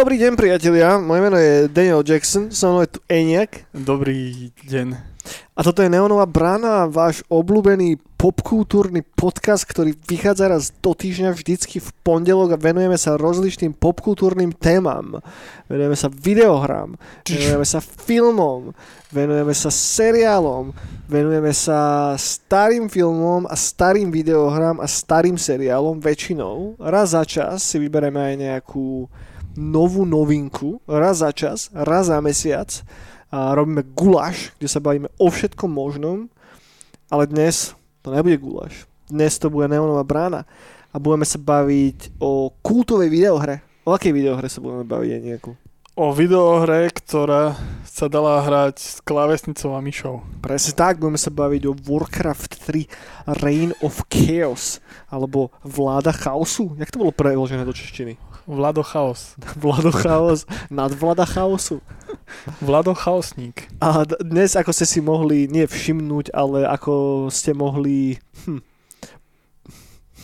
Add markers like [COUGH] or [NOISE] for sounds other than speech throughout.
Dobrý deň, priatelia. Moje meno je Daniel Jackson, so mnou je tu Eniak. Dobrý deň. A toto je Neonová brána, váš obľúbený popkultúrny podcast, ktorý vychádza raz do týždňa vždycky v pondelok a venujeme sa rozličným popkultúrnym témam. Venujeme sa videohrám, venujeme sa filmom, venujeme sa seriálom, venujeme sa starým filmom a starým videohrám a starým seriálom väčšinou. Raz za čas si vybereme aj nejakú novú novinku, raz za čas, raz za mesiac a robíme guláš, kde sa bavíme o všetkom možnom, ale dnes to nebude guláš. Dnes to bude Neonová brána a budeme sa baviť o kultovej videohre. O akej videohre sa budeme baviť nejakú? O videohre, ktorá sa dala hrať s klávesnicou a myšou. Presne tak, budeme sa baviť o Warcraft 3 Reign of Chaos alebo Vláda chaosu. Jak to bolo preložené do češtiny? Vlado Chaos. [LAUGHS] Vlado Chaos, nadvláda chaosu. Vlado Chaosník. A dnes, ako ste si mohli, nie všimnúť, ale ako ste mohli hm,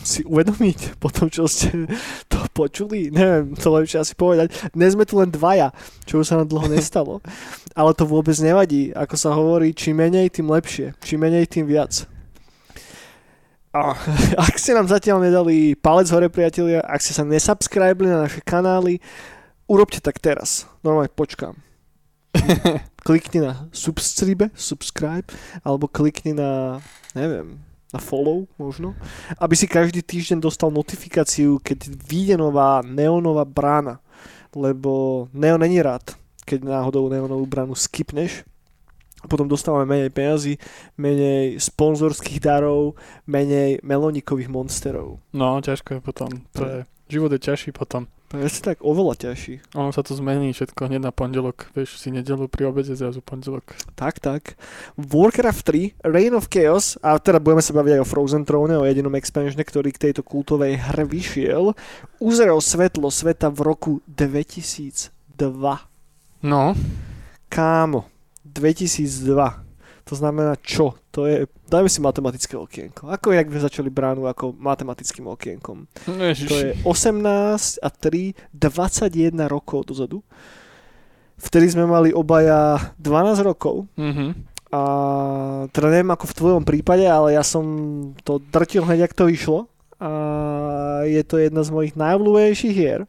si uvedomiť po tom, čo ste [LAUGHS] to počuli, neviem, to lepšie asi povedať. Dnes sme tu len dvaja, čo už sa nám dlho nestalo. [LAUGHS] Ale to vôbec nevadí. Ako sa hovorí, čím menej, tým lepšie. Čím menej, tým viac. A [LAUGHS] ak ste nám zatiaľ nedali palec hore, priatelia, ak ste sa nesubscribili na naše kanály, urobte tak teraz. Normálne počkám. [LAUGHS] klikni na subscribe, subscribe, alebo klikni na, neviem, na follow možno, aby si každý týždeň dostal notifikáciu, keď vyjde nová neonová brána, lebo Neo není rád, keď náhodou neonovú bránu skipneš, potom dostávame menej peniazy, menej sponzorských darov, menej melonikových monsterov. No, ťažko je potom. To je, život je ťažší potom. Presne tak, oveľa ťažší. Ono sa to zmení všetko hneď na pondelok. Vieš, si nedelu pri obede, zrazu pondelok. Tak, tak. Warcraft 3, Reign of Chaos, a teda budeme sa baviť aj o Frozen Throne, o jedinom expansione, ktorý k tejto kultovej hre vyšiel, uzrel svetlo sveta v roku 2002. No, Kámo, 2002. To znamená čo? To je, dajme si matematické okienko. Ako jak by začali bránu ako matematickým okienkom. Ježiš. To je 18 a 3, 21 rokov dozadu. Vtedy sme mali obaja 12 rokov Mhm. a teda neviem ako v tvojom prípade, ale ja som to drtil hneď, ak to vyšlo a je to jedna z mojich najobľúbenejších hier.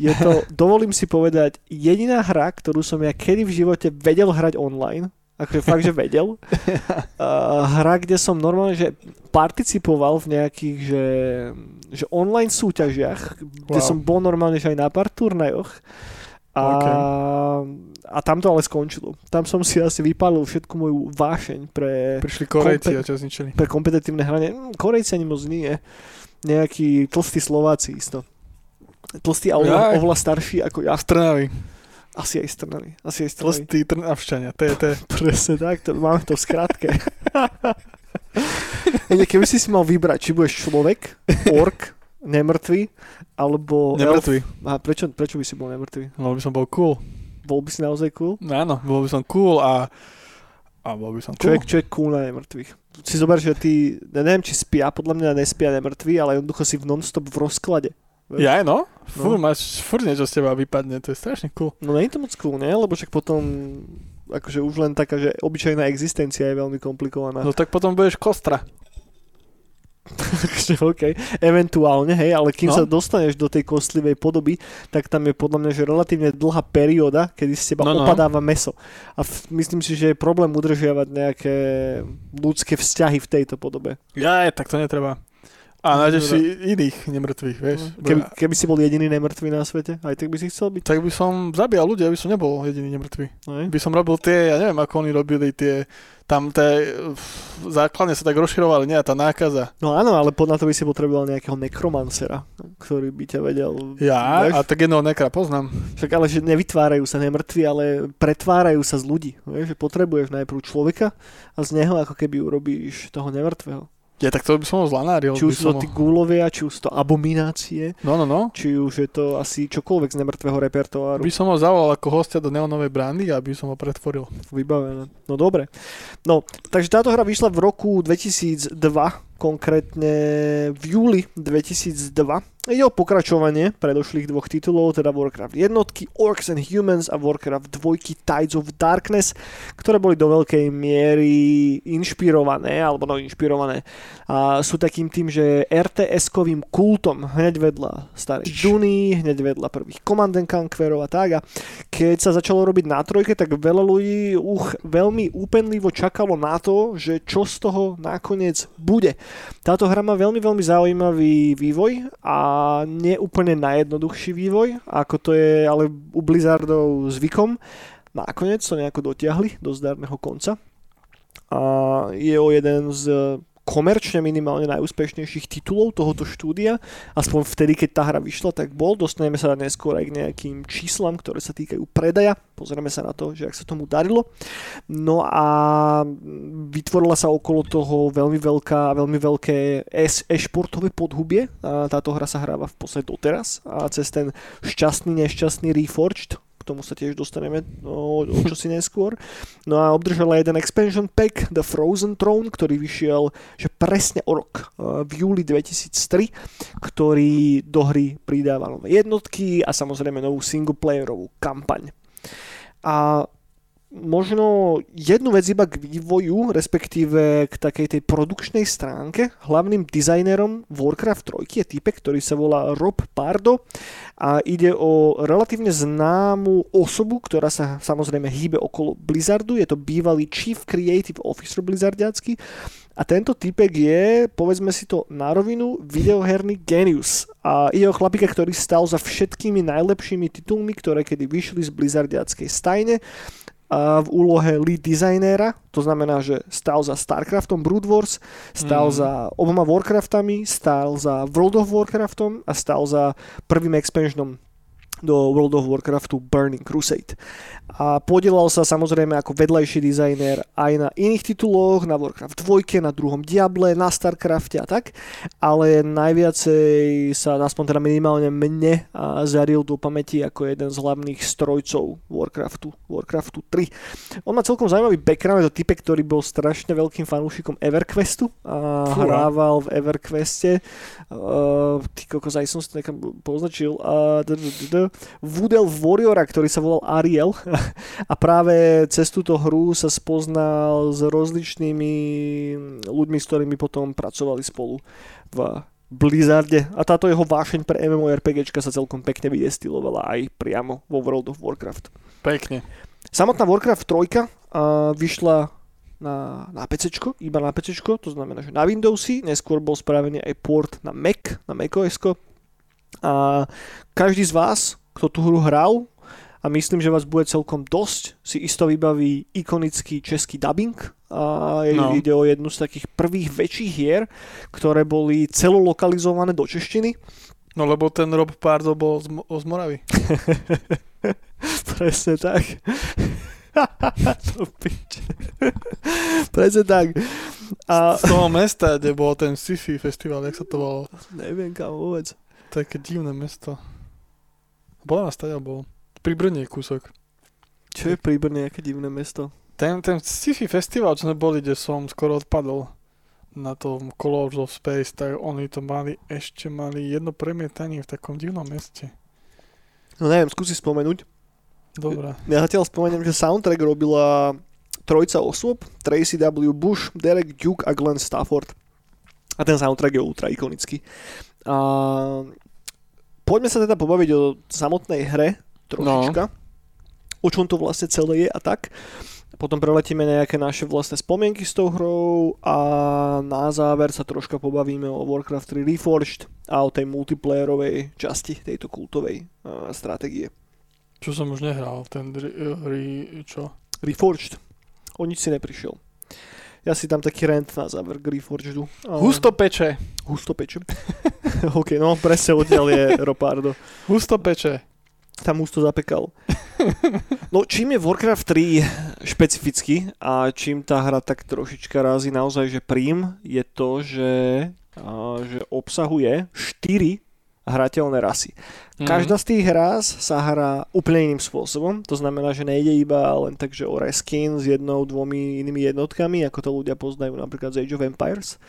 Je to, dovolím si povedať, jediná hra, ktorú som ja kedy v živote vedel hrať online. Akože fakt, že vedel. [LAUGHS] Uh, hra, kde som normálne, že participoval v nejakých, že, že online súťažiach, kde Wow. som bol normálne, že aj na pár turnajoch. A, OK. a tam to ale skončilo. Tam som si asi vypálil všetku moju vášeň pre, Prišli Korejci Kompe- a ťa zničili. pre kompetitívne hranie. Mm, Korejci ani moc nie. Nejakí tlstí Slováci isto. Tlstí a oveľa, oveľa starší ako ja. Z Trnavy. Asi aj z Trnavy. Asi aj z Trnavy. Tlstí Trnavšťania. To je, to. Presne tak, to, máme to v skratke. [LAUGHS] Keby si si mal vybrať, či budeš človek, ork, nemrtvý, alebo... Nemrtvý. Elf. A prečo, prečo by si bol nemrtvý? Bol by som bol cool. Bol by si naozaj cool? No áno, bol by som cool a... A bol by som cool. Človek, čo je cool na nemrtvých. Si zober, že ty, ja neviem, či spia, podľa mňa nespia nemrtví, ale jednoducho si v non-stop v rozklade. Ja aj no? Fú, No. máš furt niečo z teba vypadne, to je strašne cool. No nie je to moc cool, nie? Lebo však potom akože už len taká, že obyčajná existencia je veľmi komplikovaná. No tak potom budeš kostra. Takže OK, eventuálne, hej, ale kým No. sa dostaneš do tej kostlivej podoby, tak tam je podľa mňa, že relatívne dlhá perióda, kedy z teba No, no. opadáva meso. A v, myslím si, že je problém udržiavať nejaké ľudské vzťahy v tejto podobe. Ja, tak to netreba. A nájdeš si iných nemrtvých, vieš. Keby, keby si bol jediný nemrtvý na svete, aj tak by si chcel byť. Tak by som zabíjal ľudí, aby som nebol jediný nemrtvý. Ne? By som robil tie, ja neviem, ako oni robili tie, tam tie základne sa tak rozširovali, nie, tá nákaza. No áno, ale podľa to by si potreboval nejakého nekromancera, ktorý by ťa vedel... Ja, vieš? a tak jedného nekra poznám. Však ale, že nevytvárajú sa nemrtví, ale pretvárajú sa z ľudí. Vieš, že potrebuješ najprv človeka a z neho ako keby urobíš toho nemrtvého. Ja, tak to by som ho zlanáril. Či už sú to tí gúlovia, či už to abominácie, No, no, no. či už je to asi čokoľvek z nemrtvého repertoáru By som ho zavolal ako hostia do neonovej brandy, aby som ho pretvoril. vybavené. No dobre. No, takže táto hra vyšla v roku 2002, konkrétne v júli 2002. Ide o pokračovanie predošlých dvoch titulov, teda Warcraft jednotky Orcs and Humans a Warcraft 2 Tides of Darkness, ktoré boli do veľkej miery inšpirované, alebo no inšpirované, a sú takým tým, že RTS-kovým kultom hneď vedľa starej Duny, hneď vedľa prvých Command Conquerov a tak. A keď sa začalo robiť na trojke, tak veľa ľudí uch, veľmi úpenlivo čakalo na to, že čo z toho nakoniec bude. Táto hra má veľmi, veľmi zaujímavý vývoj a neúplne najjednoduchší vývoj, ako to je ale u Blizzardov zvykom. Nakoniec to nejako dotiahli do zdarného konca. A je o jeden z komerčne minimálne najúspešnejších titulov tohoto štúdia, aspoň vtedy, keď tá hra vyšla, tak bol. Dostaneme sa neskôr aj k nejakým číslam, ktoré sa týkajú predaja. Pozrieme sa na to, že ak sa tomu darilo. No a vytvorila sa okolo toho veľmi veľká, veľmi veľké e-športové podhubie. A táto hra sa hráva v podstate doteraz a cez ten šťastný, nešťastný Reforged, k tomu sa tiež dostaneme o, o čosi neskôr. No a obdržala jeden expansion pack The Frozen Throne, ktorý vyšiel že presne o rok v júli 2003, ktorý do hry pridáva nové jednotky a samozrejme novú singleplayerovú kampaň. A možno jednu vec iba k vývoju, respektíve k takej tej produkčnej stránke. Hlavným dizajnerom Warcraft 3 je typek, ktorý sa volá Rob Pardo a ide o relatívne známu osobu, ktorá sa samozrejme hýbe okolo Blizzardu. Je to bývalý Chief Creative Officer Blizzardiacky a tento typek je, povedzme si to na rovinu, videoherný genius. A ide o chlapika, ktorý stal za všetkými najlepšími titulmi, ktoré kedy vyšli z Blizzardiackej stajne v úlohe lead designéra, to znamená, že stál za StarCraftom Brood Wars, stál mm. za oboma Warcraftami, stál za World of Warcraftom a stál za prvým expansionom do World of Warcraftu Burning Crusade. A podielal sa samozrejme ako vedľajší dizajner aj na iných tituloch, na Warcraft 2, na druhom Diable, na Starcrafte a tak, ale najviacej sa aspoň teda minimálne mne zaril do pamäti ako jeden z hlavných strojcov Warcraftu, Warcraftu 3. On má celkom zaujímavý background, je to typek, ktorý bol strašne veľkým fanúšikom EverQuestu a Fúra. hrával v EverQueste. Uh, ty kokos, aj som si to nekam poznačil. Uh, Woodel Warriora, ktorý sa volal Ariel a práve cez túto hru sa spoznal s rozličnými ľuďmi, s ktorými potom pracovali spolu v Blizzarde a táto jeho vášeň pre MMORPGčka sa celkom pekne vydestilovala aj priamo vo World of Warcraft. Pekne. Samotná Warcraft 3 uh, vyšla na, na PC, iba na PC, to znamená, že na Windowsy, neskôr bol spravený aj port na Mac, na macOS. A každý z vás, kto tú hru hral, a myslím, že vás bude celkom dosť, si isto vybaví ikonický český dubbing. A no. ide o jednu z takých prvých väčších hier, ktoré boli celolokalizované do češtiny. No lebo ten Rob Pardo bol z, z Moravy. [LAUGHS] Presne tak. [LAUGHS] to Presne tak. A... Z toho mesta, kde bol ten sci-fi festival, jak sa to volalo? Neviem kam vôbec. Také divné mesto. Bola nás teda bol. Pri Brne kúsok. Čo je pri Brne, aké divné mesto? Ten, ten sci-fi festival, čo sme boli, kde som skoro odpadol na tom Colors of Space, tak oni to mali, ešte mali jedno premietanie v takom divnom meste. No neviem, skúsi spomenúť. Dobre. Ja zatiaľ spomeniem, že soundtrack robila trojca osôb, Tracy W. Bush, Derek Duke a Glenn Stafford. A ten soundtrack je ultra ikonický. A poďme sa teda pobaviť o samotnej hre, trošička. No. O čom to vlastne celé je a tak. Potom preletíme nejaké naše vlastné spomienky s tou hrou a na záver sa troška pobavíme o Warcraft 3 Reforged a o tej multiplayerovej časti tejto kultovej uh, stratégie. Čo som už nehral, ten re, re, čo? Reforged. O nič si neprišiel. Ja si tam taký rent na záver k Reforgedu. Husto peče. Husto peče. [LAUGHS] ok, no presne odtiaľ je Ropardo. Husto peče tam už to zapekal. No čím je Warcraft 3 špecifický a čím tá hra tak trošička razí naozaj, že prím, je to, že, a, že obsahuje 4 hrateľné rasy. Mm-hmm. Každá z tých ras sa hrá úplne iným spôsobom, to znamená, že nejde iba len tak, že o reskin s jednou, dvomi inými jednotkami, ako to ľudia poznajú napríklad z Age of Empires,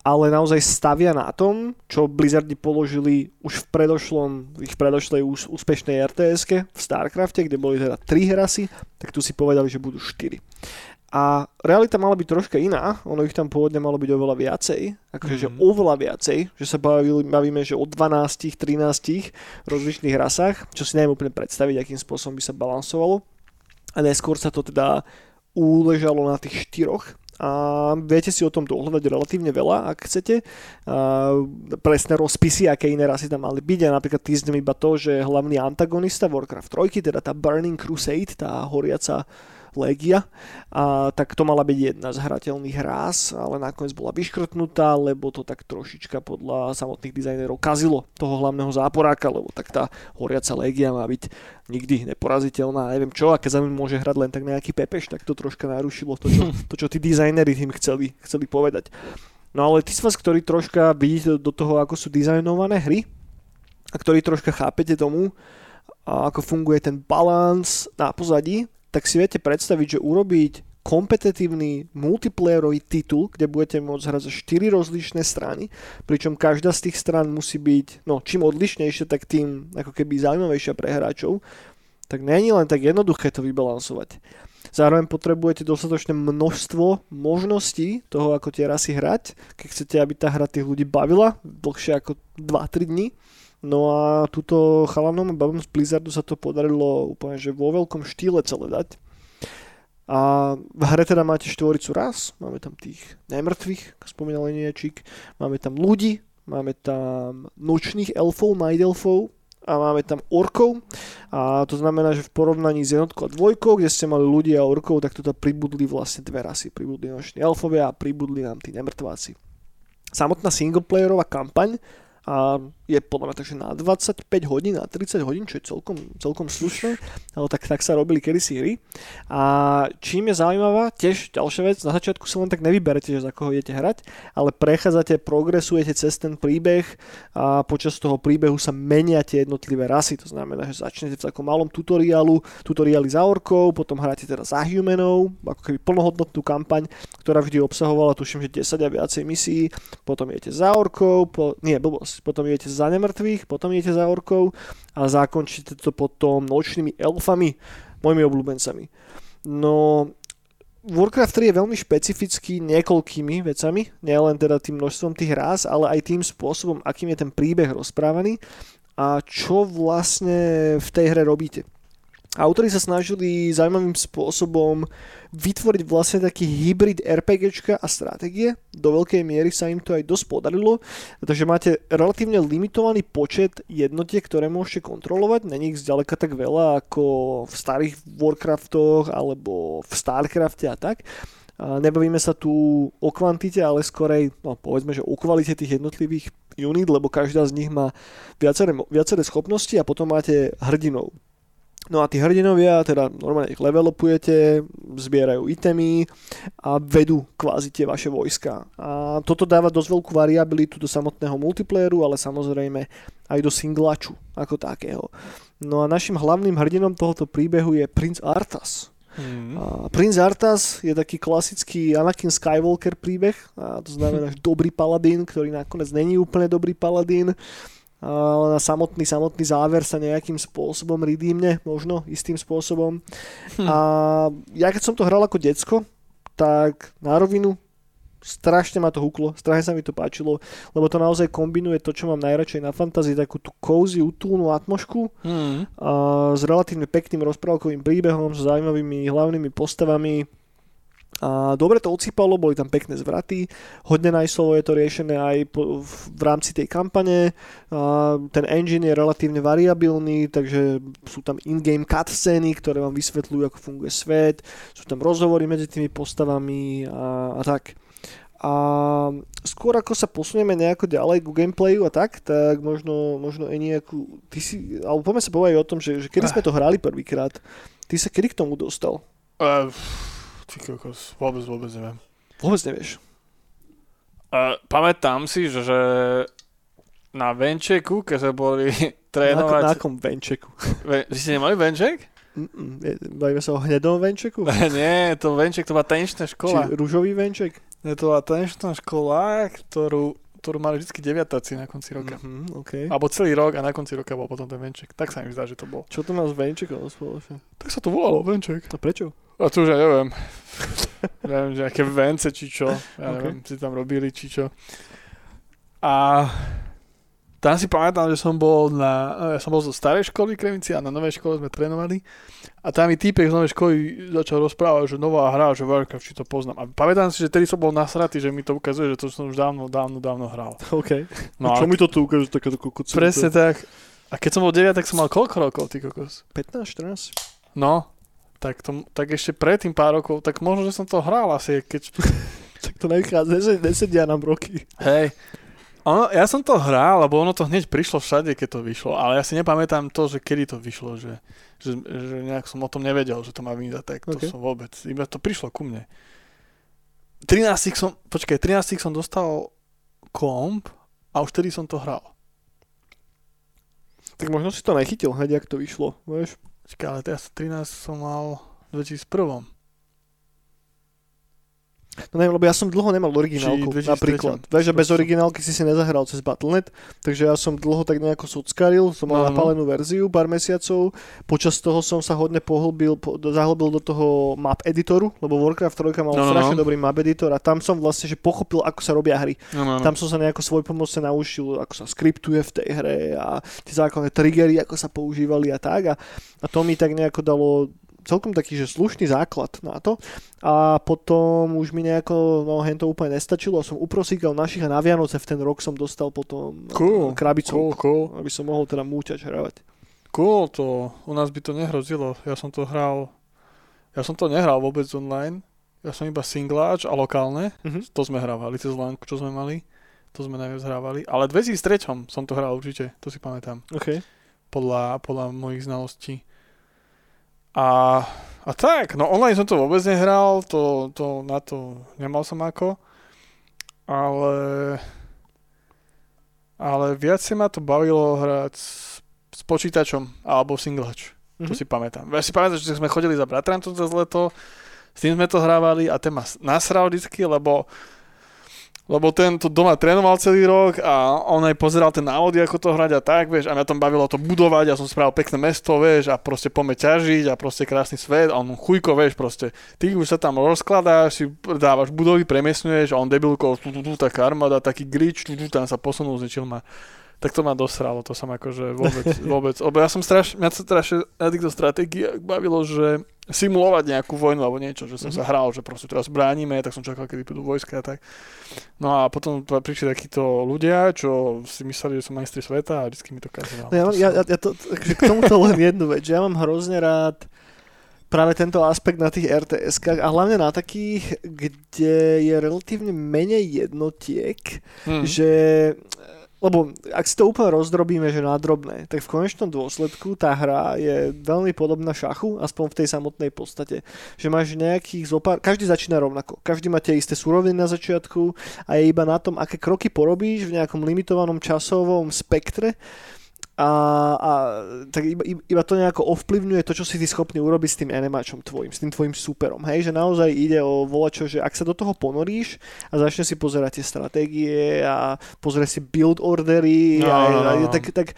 ale naozaj stavia na tom, čo Blizzardi položili už v predošlom, ich predošlej ús- úspešnej rts v StarCrafte, kde boli teda 3 hrasy, tak tu si povedali, že budú 4. A realita mala byť troška iná, ono ich tam pôvodne malo byť oveľa viacej, akože mm-hmm. že mhm. oveľa viacej, že sa bavili, bavíme, že o 12, 13 rozličných rasách, čo si neviem úplne predstaviť, akým spôsobom by sa balansovalo. A neskôr sa to teda uležalo na tých štyroch a viete si o tom dohľadať relatívne veľa, ak chcete. A presné rozpisy, aké iné rasy tam mali byť a napríklad týznem iba to, že hlavný antagonista Warcraft 3, teda tá Burning Crusade, tá horiaca Legia, a tak to mala byť jedna z hrateľných rás, ale nakoniec bola vyškrtnutá, lebo to tak trošička podľa samotných dizajnerov kazilo toho hlavného záporáka, lebo tak tá horiaca Legia má byť nikdy neporaziteľná, neviem čo, a keď za môže hrať len tak nejaký pepeš, tak to troška narušilo to, čo, to, čo tí dizajneri tým chceli, chceli povedať. No ale tí z vás, ktorí troška vidíte do toho, ako sú dizajnované hry a ktorí troška chápete tomu, ako funguje ten balans na pozadí, tak si viete predstaviť, že urobiť kompetitívny multiplayerový titul, kde budete môcť hrať za 4 rozličné strany, pričom každá z tých stran musí byť, no čím odlišnejšie, tak tým ako keby zaujímavejšia pre hráčov, tak není len tak jednoduché to vybalansovať. Zároveň potrebujete dostatočné množstvo možností toho, ako tie rasy hrať, keď chcete, aby tá hra tých ľudí bavila dlhšie ako 2-3 dní No a túto chalanom a babom z Blizzardu sa to podarilo úplne, že vo veľkom štýle celé dať. A v hre teda máte štvoricu raz, máme tam tých nemrtvých, spomínal Niečík, máme tam ľudí, máme tam nočných elfov, night elfov, a máme tam orkov a to znamená, že v porovnaní s jednotkou a dvojkou, kde ste mali ľudí a orkov, tak toto pribudli vlastne dve rasy. Pribudli noční elfovia a pribudli nám tí nemrtváci. Samotná singleplayerová kampaň a je podľa mňa takže na 25 hodín, na 30 hodín, čo je celkom, celkom slušné, ale tak, tak sa robili kedysi hry. A čím je zaujímavá, tiež ďalšia vec, na začiatku sa len tak nevyberete, že za koho idete hrať, ale prechádzate, progresujete cez ten príbeh a počas toho príbehu sa menia tie jednotlivé rasy, to znamená, že začnete v takom malom tutoriálu, tutoriály za orkov, potom hráte teda za humanov, ako keby plnohodnotnú kampaň, ktorá vždy obsahovala, tuším, že 10 a viacej misií, potom idete za orkov, po, nie, blbosť, potom idete za nemrtvých, potom idete za orkov a zakončíte to potom nočnými elfami, mojimi obľúbencami. No, Warcraft 3 je veľmi špecifický niekoľkými vecami, nielen teda tým množstvom tých rás, ale aj tým spôsobom, akým je ten príbeh rozprávaný a čo vlastne v tej hre robíte. Autori sa snažili zaujímavým spôsobom vytvoriť vlastne taký hybrid RPGčka a stratégie. Do veľkej miery sa im to aj dosť podarilo, takže máte relatívne limitovaný počet jednotiek, ktoré môžete kontrolovať. Není ich zďaleka tak veľa ako v starých Warcraftoch alebo v Starcrafte a tak. Nebavíme sa tu o kvantite, ale skorej, no povedzme, že o kvalite tých jednotlivých unit, lebo každá z nich má viaceré, viaceré schopnosti a potom máte hrdinov No a tí hrdinovia, teda normálne ich levelopujete, zbierajú itemy a vedú kvázi tie vaše vojska. A toto dáva dosť veľkú variabilitu do samotného multiplayeru, ale samozrejme aj do singlaču ako takého. No a našim hlavným hrdinom tohoto príbehu je Prince Arthas. Mm. A Prince Arthas je taký klasický Anakin Skywalker príbeh, a to znamená, že dobrý paladín, ktorý nakoniec není úplne dobrý paladín na samotný, samotný záver sa nejakým spôsobom redeemne, možno istým spôsobom. Hm. A ja keď som to hral ako decko, tak na rovinu strašne ma to huklo, strašne sa mi to páčilo, lebo to naozaj kombinuje to, čo mám najradšej na fantázii, takú tú cozy, utúlnu atmošku hmm. a s relatívne pekným rozprávkovým príbehom, s zaujímavými hlavnými postavami, a dobre to odsýpalo, boli tam pekné zvraty, hodne najslovo je to riešené aj po, v rámci tej kampane. A ten engine je relatívne variabilný, takže sú tam in-game cutscény, ktoré vám vysvetľujú, ako funguje svet, sú tam rozhovory medzi tými postavami a, a tak. A skôr ako sa posunieme nejako ďalej ku gameplayu a tak, tak možno, možno aj nejakú, ty si, alebo poďme sa povedať o tom, že, že kedy sme to hrali prvýkrát. Ty sa kedy k tomu dostal? Uh, Ty kokos, vôbec, vôbec neviem. Vôbec nevieš. Uh, pamätám si, že, že na Venčeku, keď sme boli [LAUGHS] trénovať... Na, na akom Venčeku? Ve, vy ste nemali Venček? Bavíme sa o hnedom Venčeku? Nie, to Venček, to bola tenčná škola. Či rúžový Venček? Je to bola tanečná škola, ktorú, ktorú mali vždy deviatáci na konci roka. Mhm, okay. Alebo celý rok a na konci roka bol potom ten venček. Tak sa mi zdá, že to bol. Čo to má s venčekom spoločne? Tak sa to volalo venček. A prečo? A to už ja neviem. [LAUGHS] neviem, že aké vence či čo. Ja Ok. neviem, si tam robili či čo. A tam si pamätám, že som bol na, ja som bol zo starej školy Kremici a na novej škole sme trénovali. A tam mi týpek z novej školy začal rozprávať, že nová hra, že Warcraft, či to poznám. A pamätám si, že tedy som bol nasratý, že mi to ukazuje, že to som už dávno, dávno, dávno hral. [LAUGHS] OK. No čo a mi to tu ukáže takéto kokot? presne tak. A keď som bol 9, tak som mal koľko rokov, ty kokos? 15, 14? No, tak, to, tak ešte predtým pár rokov, tak možno, že som to hral asi, keď... [LAUGHS] Tak to nevychádza, nesed- nesedia nám roky. Hej. Ono, ja som to hral, lebo ono to hneď prišlo všade, keď to vyšlo, ale ja si nepamätám to, že kedy to vyšlo, že, že, že nejak som o tom nevedel, že to má vyjsť tak to Ok. som vôbec, iba to prišlo ku mne. 13 som, počkaj, 13 som dostal komp a už vtedy som to hral. Tak možno si to nechytil hneď, jak to vyšlo, vieš? Počkaj, ale teraz 13 som mal v 2001. No neviem, lebo ja som dlho nemal originálku, Či 2003, napríklad. Vieš, že bez originálky si si nezahral cez Battle.net, takže ja som dlho tak nejako sockaril, som mal No, no. napálenú verziu pár mesiacov, počas toho som sa hodne pohlbil, po, zahlbil do toho map editoru, lebo Warcraft 3 mal No, no, strašne no. dobrý map editor a tam som vlastne že pochopil, ako sa robia hry. No, no, no. Tam som sa nejako svoj pomocne naučil, ako sa skriptuje v tej hre a tie základné triggery, ako sa používali a tak. A, a to mi tak nejako dalo celkom taký, že slušný základ na to. A potom už mi nejako, no hen to úplne nestačilo a som uprosíkal našich a na Vianoce v ten rok som dostal potom Cool, eh, krabicu, cool, cool. aby som mohol teda múťač hravať. Cool to, u nás by to nehrozilo. Ja som to hral, ja som to nehral vôbec online. Ja som iba singláč a lokálne. Mhm. To sme hrávali cez lánku, čo sme mali. To sme najviac hrávali. Ale v 2003 som to hral určite, to si pamätám. OK. Podľa, podľa mojich znalostí. A, a tak, no online som to vôbec nehral, to, to, na to nemal som ako. Ale, ale viac si ma to bavilo hrať s, s počítačom alebo singlač. To Mhm. si pamätám. Ja si pamätám, že sme chodili za bratrantom cez leto, s tým sme to hrávali a ten ma nasral vždycky, lebo lebo ten to doma trénoval celý rok a on aj pozeral ten návody, ako to hrať a tak, vieš, a mňa tam bavilo to budovať, ja som spravil pekné mesto, vieš, a proste poďme ťažiť a proste krásny svet a on chujko, vieš, proste, ty už sa tam rozkladáš, si dávaš budovy, premiesňuješ a on debilko, tu, tu, tu, taká armáda, taký grič, tu, tu, tam sa posunul, zničil ma. Tak to ma dosralo, to som akože vôbec, [LAUGHS] vôbec, lebo ja som strašne, mňa sa strašne na týchto stratégiách bavilo, že simulovať nejakú vojnu alebo niečo, že som Mhm. sa hral, že proste teraz bránime, tak som čakal, kedy prídu vojska a tak. No a potom prišli takíto ľudia, čo si mysleli, že som majstri sveta a vždycky mi to kazilo. No ja, mám- ja, ja, ja to, takže k tomuto len jednu vec, že ja mám hrozne rád práve tento aspekt na tých RTS-kách a hlavne na takých, kde je relatívne menej jednotiek, hm. že lebo ak si to úplne rozdrobíme, že na drobné, tak v konečnom dôsledku tá hra je veľmi podobná šachu, aspoň v tej samotnej podstate. Že máš nejakých zopár, každý začína rovnako. Každý má tie isté suroviny na začiatku a je iba na tom, aké kroky porobíš v nejakom limitovanom časovom spektre a, a tak iba, iba- to nejako ovplyvňuje to, čo si ty schopný urobiť s tým animáčom tvojim, s tým tvojim superom. Hej, že naozaj ide o volačo, že ak sa do toho ponoríš a začne si pozerať tie stratégie a pozrieš si build ordery No, a, no, no, no. tak, tak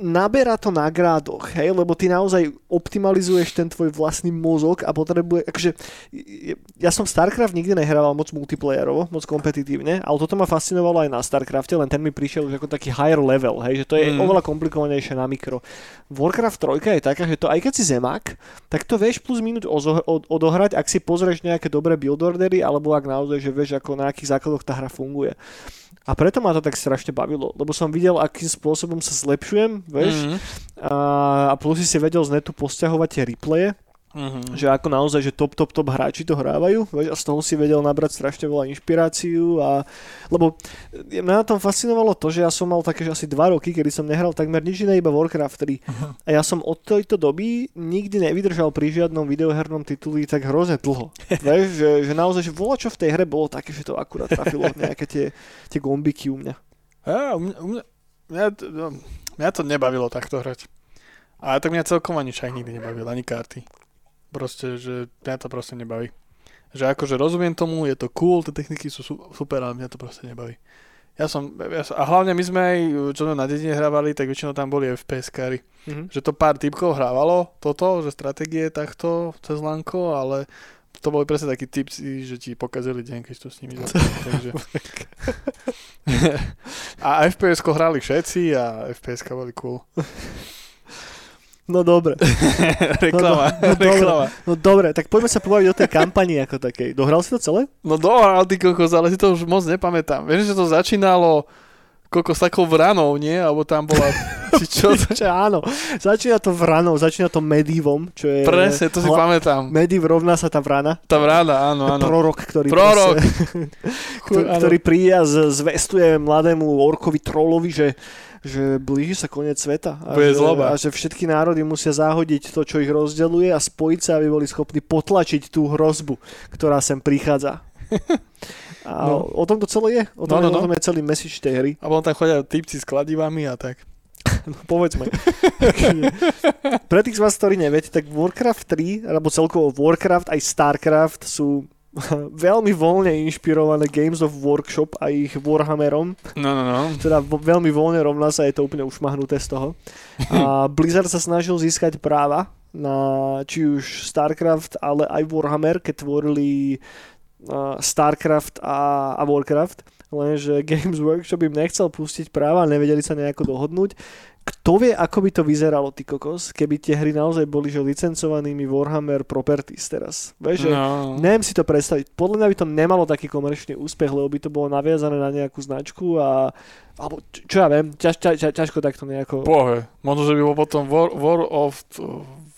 naberá to na grádoch, hej, lebo ty naozaj optimalizuješ ten tvoj vlastný mozog a potrebuje, akože ja som StarCraft nikdy nehrával moc multiplayerovo, moc kompetitívne, ale toto ma fascinovalo aj na StarCrafte, len ten mi prišiel už ako taký higher level, hej, že to je Mm. oveľa komplikovanejšie na mikro. Warcraft 3 je taká, že to aj keď si zemák, tak to vieš plus minút ozo- od- odohrať, ak si pozrieš nejaké dobré build ordery, alebo ak naozaj, že vieš, ako na akých základoch tá hra funguje. A preto ma to tak strašne bavilo, lebo som videl, akým spôsobom sa zlepšujem, vieš, Mhm. a, a plus si si vedel z netu posťahovať tie replaye, Mhm. že ako naozaj, že top, top, top hráči to hrávajú vieš, a z toho si vedel nabrať strašne veľa inšpiráciu a lebo mňa na tom fascinovalo to, že ja som mal také, že asi dva roky, kedy som nehral takmer nič iné, iba Warcraft 3 a ja som od tejto doby nikdy nevydržal pri žiadnom videohernom tituli tak hrozne dlho. [LAUGHS] vieš, že, že naozaj, že vola čo v tej hre bolo také, že to akurát trafilo nejaké tie, tie gombiky u mňa. Ja, u mňa, u mňa, mňa, to, mňa to nebavilo takto hrať. A tak mňa celkom ani šach nikdy nebavil, ani karty. Proste, že mňa to proste nebaví. Že akože rozumiem tomu, je to cool, tie techniky sú su- super, ale mňa to proste nebaví. Ja som, ja som, a hlavne my sme aj, čo sme na dedine hrávali, tak väčšinou tam boli FPS-kári. Mhm. Že to pár typkov hrávalo toto, že stratégie takto cez lanko, ale to boli presne takí typci, že ti pokazili deň, keď to s nimi. [LAUGHS] Takže... [LAUGHS] a FPS-ko hrali všetci a FPS-ka boli cool. [LAUGHS] No dobre. [LAUGHS] reklama, No, no, dobre. reklama. No dobre, tak poďme sa pobaviť o tej kampani ako takej. Dohral si to celé? No dohral ty kokos, ale si to už moc nepamätám. Vieš, že to začínalo koľko s takou vranou, nie? Alebo tam bola... [LAUGHS] Či čo? Čo, áno, začína to vranou, začína to medivom, čo je... Presne, to si hla- pamätám. Mediv rovná sa tá vrana. Tá vrana, áno, áno. Prorok, ktorý, Prorok. proste- [LAUGHS] kto- Áno. ktorý príde a zvestuje mladému orkovi trollovi, že že blíži sa koniec sveta a Bude že, zloba. a že všetky národy musia zahodiť to, čo ich rozdeľuje a spojiť sa, aby boli schopní potlačiť tú hrozbu, ktorá sem prichádza. [LAUGHS] A No. o tom to celé je. O tom, No, no, je, o no. tom je celý message tej hry. A potom tam chodia typci s kladivami a tak. [LAUGHS] No, povedzme. Pre tých z vás, ktorí neviete, tak Warcraft 3, alebo celkovo Warcraft aj Starcraft sú [LAUGHS] veľmi voľne inšpirované Games of Workshop a ich Warhammerom. No, no, no. Teda veľmi voľne rovná sa, je to úplne ušmahnuté z toho. A [LAUGHS] Blizzard sa snažil získať práva na či už Starcraft, ale aj Warhammer, keď tvorili Starcraft a, a Warcraft. Lenže Games Workshop im nechcel pustiť práva, nevedeli sa nejako dohodnúť. Kto vie, ako by to vyzeralo, ty kokos, keby tie hry naozaj boli že licencovanými Warhammer Properties teraz. Vieš, že no. Neviem si to predstaviť. Podľa mňa by to nemalo taký komerčný úspech, lebo by to bolo naviazané na nejakú značku a alebo čo, ja viem, ťaž, ťaž, ťaž, ťažko takto nejako Bohe, možno, že by bol potom War, War of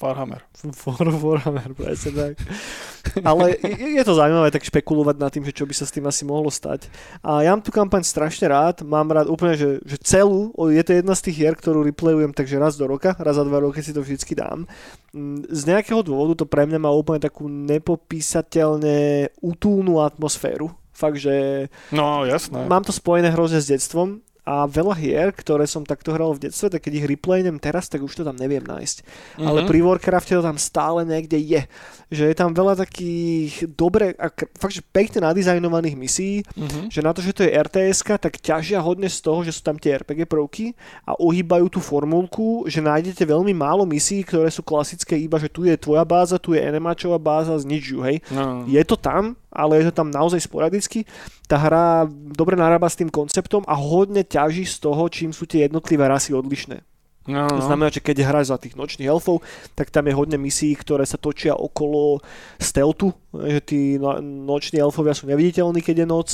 Warhammer. for, Warhammer, presne tak. [LAUGHS] Ale je, je to zaujímavé tak špekulovať nad tým, že čo by sa s tým asi mohlo stať. A ja mám tú kampaň strašne rád, mám rád úplne, že, že celú, je to jedna z tých hier, ktorú replayujem takže raz do roka, raz za dva roky si to vždycky dám. Mm, Z nejakého dôvodu to pre mňa má úplne takú nepopísateľne útulnú atmosféru. Fakt, že No, jasné. Mám to spojené hrozne s detstvom a veľa hier, ktoré som takto hral v detstve, tak keď ich replaynem teraz, tak už to tam neviem nájsť. Mhm. Ale pri Warcrafte to tam stále niekde je. Že je tam veľa takých dobre, a fakt, že pekne nadizajnovaných misií, Mhm. že na to, že to je rts tak ťažia hodne z toho, že sú tam tie RPG prvky a ohýbajú tú formulku, že nájdete veľmi málo misií, ktoré sú klasické iba, že tu je tvoja báza, tu je NMAčová báza, znič ju, hej. No. Je to tam, ale je to tam naozaj sporadicky. Tá hra dobre narába s tým konceptom a hodne ťaží z toho, čím sú tie jednotlivé rasy odlišné. No, To no. znamená, že keď hráš za tých nočných elfov, tak tam je hodne misií, ktoré sa točia okolo stealthu, že tí no- noční elfovia sú neviditeľní, keď je noc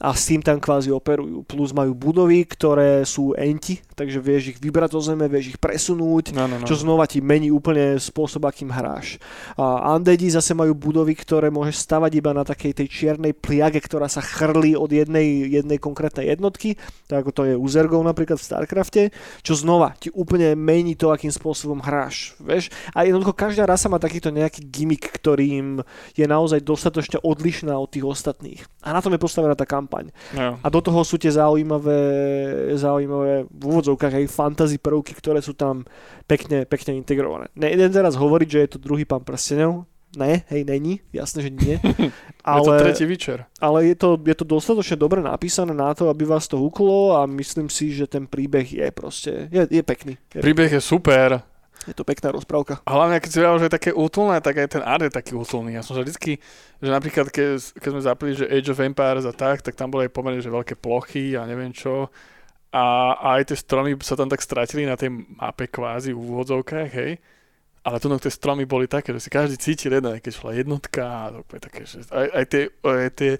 a s tým tam kvázi operujú. Plus majú budovy, ktoré sú enti, takže vieš ich vybrať zo zeme, vieš ich presunúť, No, no, no. čo znova ti mení úplne spôsob, akým hráš. A Undeadi zase majú budovy, ktoré môžeš stavať iba na takej tej čiernej pliage, ktorá sa chrlí od jednej, jednej konkrétnej jednotky, tak ako to je u Zergov napríklad v Starcrafte, čo znova ti úplne mení to, akým spôsobom hráš. Vieš? A jednoducho každá rasa má takýto nejaký gimmick, ktorým je naozaj dostatočne odlišná od tých ostatných. A na tom je postavená tá kampaň. No. A do toho sú tie zaujímavé, zaujímavé v úvodzovkách aj fantasy prvky, ktoré sú tam pekne, pekne integrované. Nejdem teraz hovoriť, že je to druhý pán prstenov. Ne, hej, není, jasné, že nie. [LAUGHS] Ale... Je to tretí večer. ale je, to, je to dostatočne dobre napísané na to, aby vás to huklo a myslím si, že ten príbeh je proste, je, je pekný. Je, Príbeh je super. Je to pekná rozprávka. A hlavne, keď si hovoril, že je také útulné, tak aj ten art je taký útulný. Ja som sa vždycky, že napríklad keď, keď sme zapli, že Age of Empires a tak, tak tam boli aj pomerne, že veľké plochy a neviem čo. A, a aj tie stromy sa tam tak stratili na tej mape kvázi v úvodzovkách, hej. Ale tu tie stromy boli také, že si každý cítil jeden, keď šla jednotka také, že aj, aj, tie, aj tie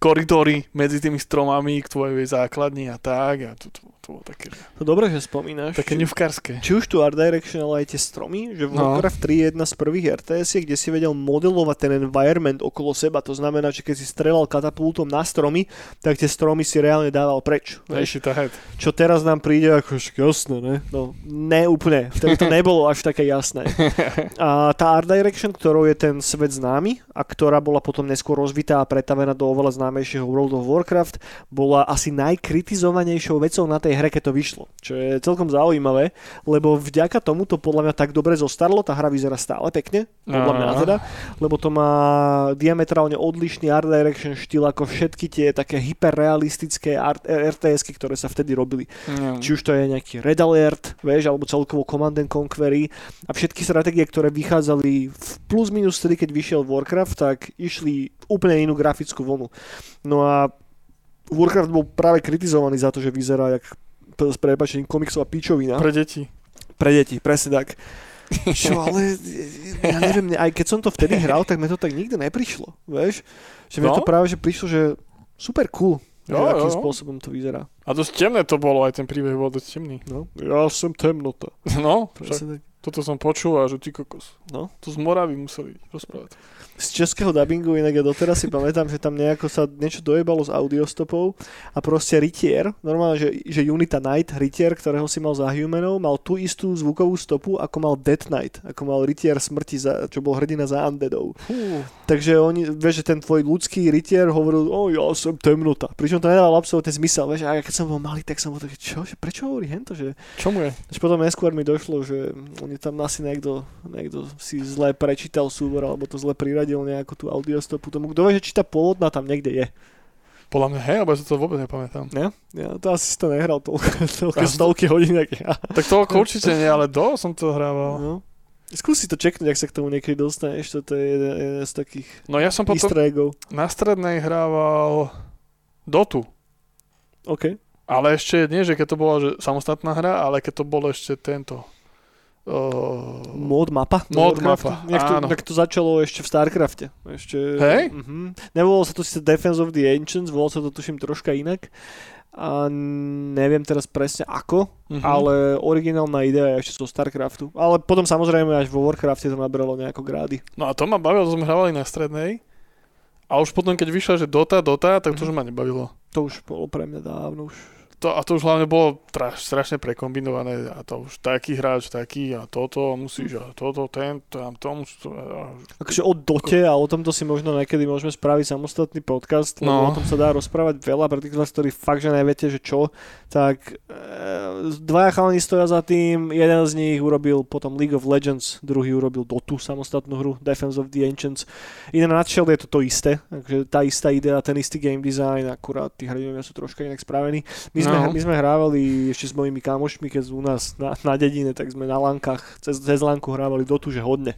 koridory medzi tými stromami k tvojej základni a tak. A to, to, to bolo také, že, To dobre, že spomínaš. také ňufkarské. Či už tu Art Direction, ale aj tie stromy, že No. Warcraft 3 je jedna z prvých RTS, kde si vedel modelovať ten environment okolo seba. To znamená, že keď si strelal katapultom na stromy, tak tie stromy si reálne dával preč. Head. Čo teraz nám príde ako jasné, ne? No, ne úplne. Vtedy to [LAUGHS] nebolo až také jasné. A tá Art Direction, ktorou je ten svet známy a ktorá bola potom neskôr rozvitá a pretavená do oveľa známejšieho World of Warcraft, bola asi najkritizovanejšou vecou na tej samej hre, keď to vyšlo. Čo je celkom zaujímavé, lebo vďaka tomu to podľa mňa tak dobre zostarlo, tá hra vyzerá stále pekne, podľa mňa teda, lebo to má diametrálne odlišný art direction štýl ako všetky tie také hyperrealistické art, RTS-ky, ktoré sa vtedy robili. Mm. Či už to je nejaký Red Alert, vieš, alebo celkovo Command and Conquery a všetky stratégie, ktoré vychádzali v plus minus vtedy, keď vyšiel Warcraft, tak išli úplne inú grafickú vlnu. No a Warcraft bol práve kritizovaný za to, že vyzerá jak s prepačením komiksová pičovina. Pre deti. Pre deti, presne tak. Čo, [LAUGHS] ale ja neviem, aj keď som to vtedy hral, tak mi to tak nikdy neprišlo, vieš? Že mi No? to práve, že prišlo, že super cool, že Jo, akým jo, spôsobom to vyzerá. A dosť temné to bolo, aj ten príbeh bol dosť temný. No, ja som temnota. No, Presne tak. Toto som počul a že ty kokos. No. To z Moravy museli rozprávať. Z českého dubbingu inak ja doteraz si pamätám, že tam nejako sa niečo dojebalo s audiostopou a proste Rytier, normálne, že, že Unita Knight, Rytier, ktorého si mal za Humanov, mal tú istú zvukovú stopu, ako mal Death Knight, ako mal Rytier smrti, za, čo bol hrdina za Undeadov. Takže oni, vieš, že ten tvoj ľudský rytier hovoril, o ja som temnota. Pričom to nedával absolútne zmysel, vieš, a keď som bol malý, tak som bol taký, čo, že prečo hovorí hento, že Čomu je? až potom neskôr mi došlo, že oni tam asi niekto, niekto si zle prečítal súbor, alebo to zle priradil nejakú tú audiostopu tomu. Kto vie, že či tá pôvodná tam niekde je. Podľa mňa, hej, alebo ja to vôbec nepamätám. Ne? Ja to asi si to nehral toľko, [LAUGHS] toľko Ja stovky hodín, jak ja. Tak toľko určite nie, ale do som to hrával. No. Skúsi to čeknúť, ak sa k tomu niekedy dostaneš, toto je jeden, jeden z takých No ja som potom eggov. na strednej hrával Dotu. OK. Ale ešte nie, že keď to bola že samostatná hra, ale keď to bolo ešte tento. Uh, Mod mapa? Mod mapa, to, áno. nejak to začalo ešte v Starcrafte. Ešte, Hej? Mhm. Nevolalo sa to síce Defense of the Ancients, volalo sa to tuším troška inak. A neviem teraz presne ako, mhm. ale originálna idea je ešte zo Starcraftu. Ale potom samozrejme až vo Warcrafte to nabralo nejako grády. No a to ma bavilo, to sme hrávali na strednej. A už potom, keď vyšla, že Dota, Dota, tak to už ma nebavilo. To už bolo pre mňa dávno už. To, a to už hlavne bolo tra, strašne prekombinované a to už taký hráč, taký a toto musíš a toto, ten, tam, to musíš. A, Akože o Dote a o tomto si možno niekedy môžeme spraviť samostatný podcast, lebo No. o tom sa dá rozprávať veľa, pre tých z vás, ktorí fakt, že neviete, že čo, tak e, dvaja chalani stoja za tým, jeden z nich urobil potom League of Legends, druhý urobil Dotu, samostatnú hru, Defense of the Ancients. Iné nadšel je to to isté, takže tá istá idea, ten istý game design, akurát tí hrdinovia sú troška inak spravení. My sme, No. my sme hrávali ešte s mojimi kamošmi, keď u nás na, na dedine, tak sme na lankách, cez, cez lanku hrávali Dotu, že hodne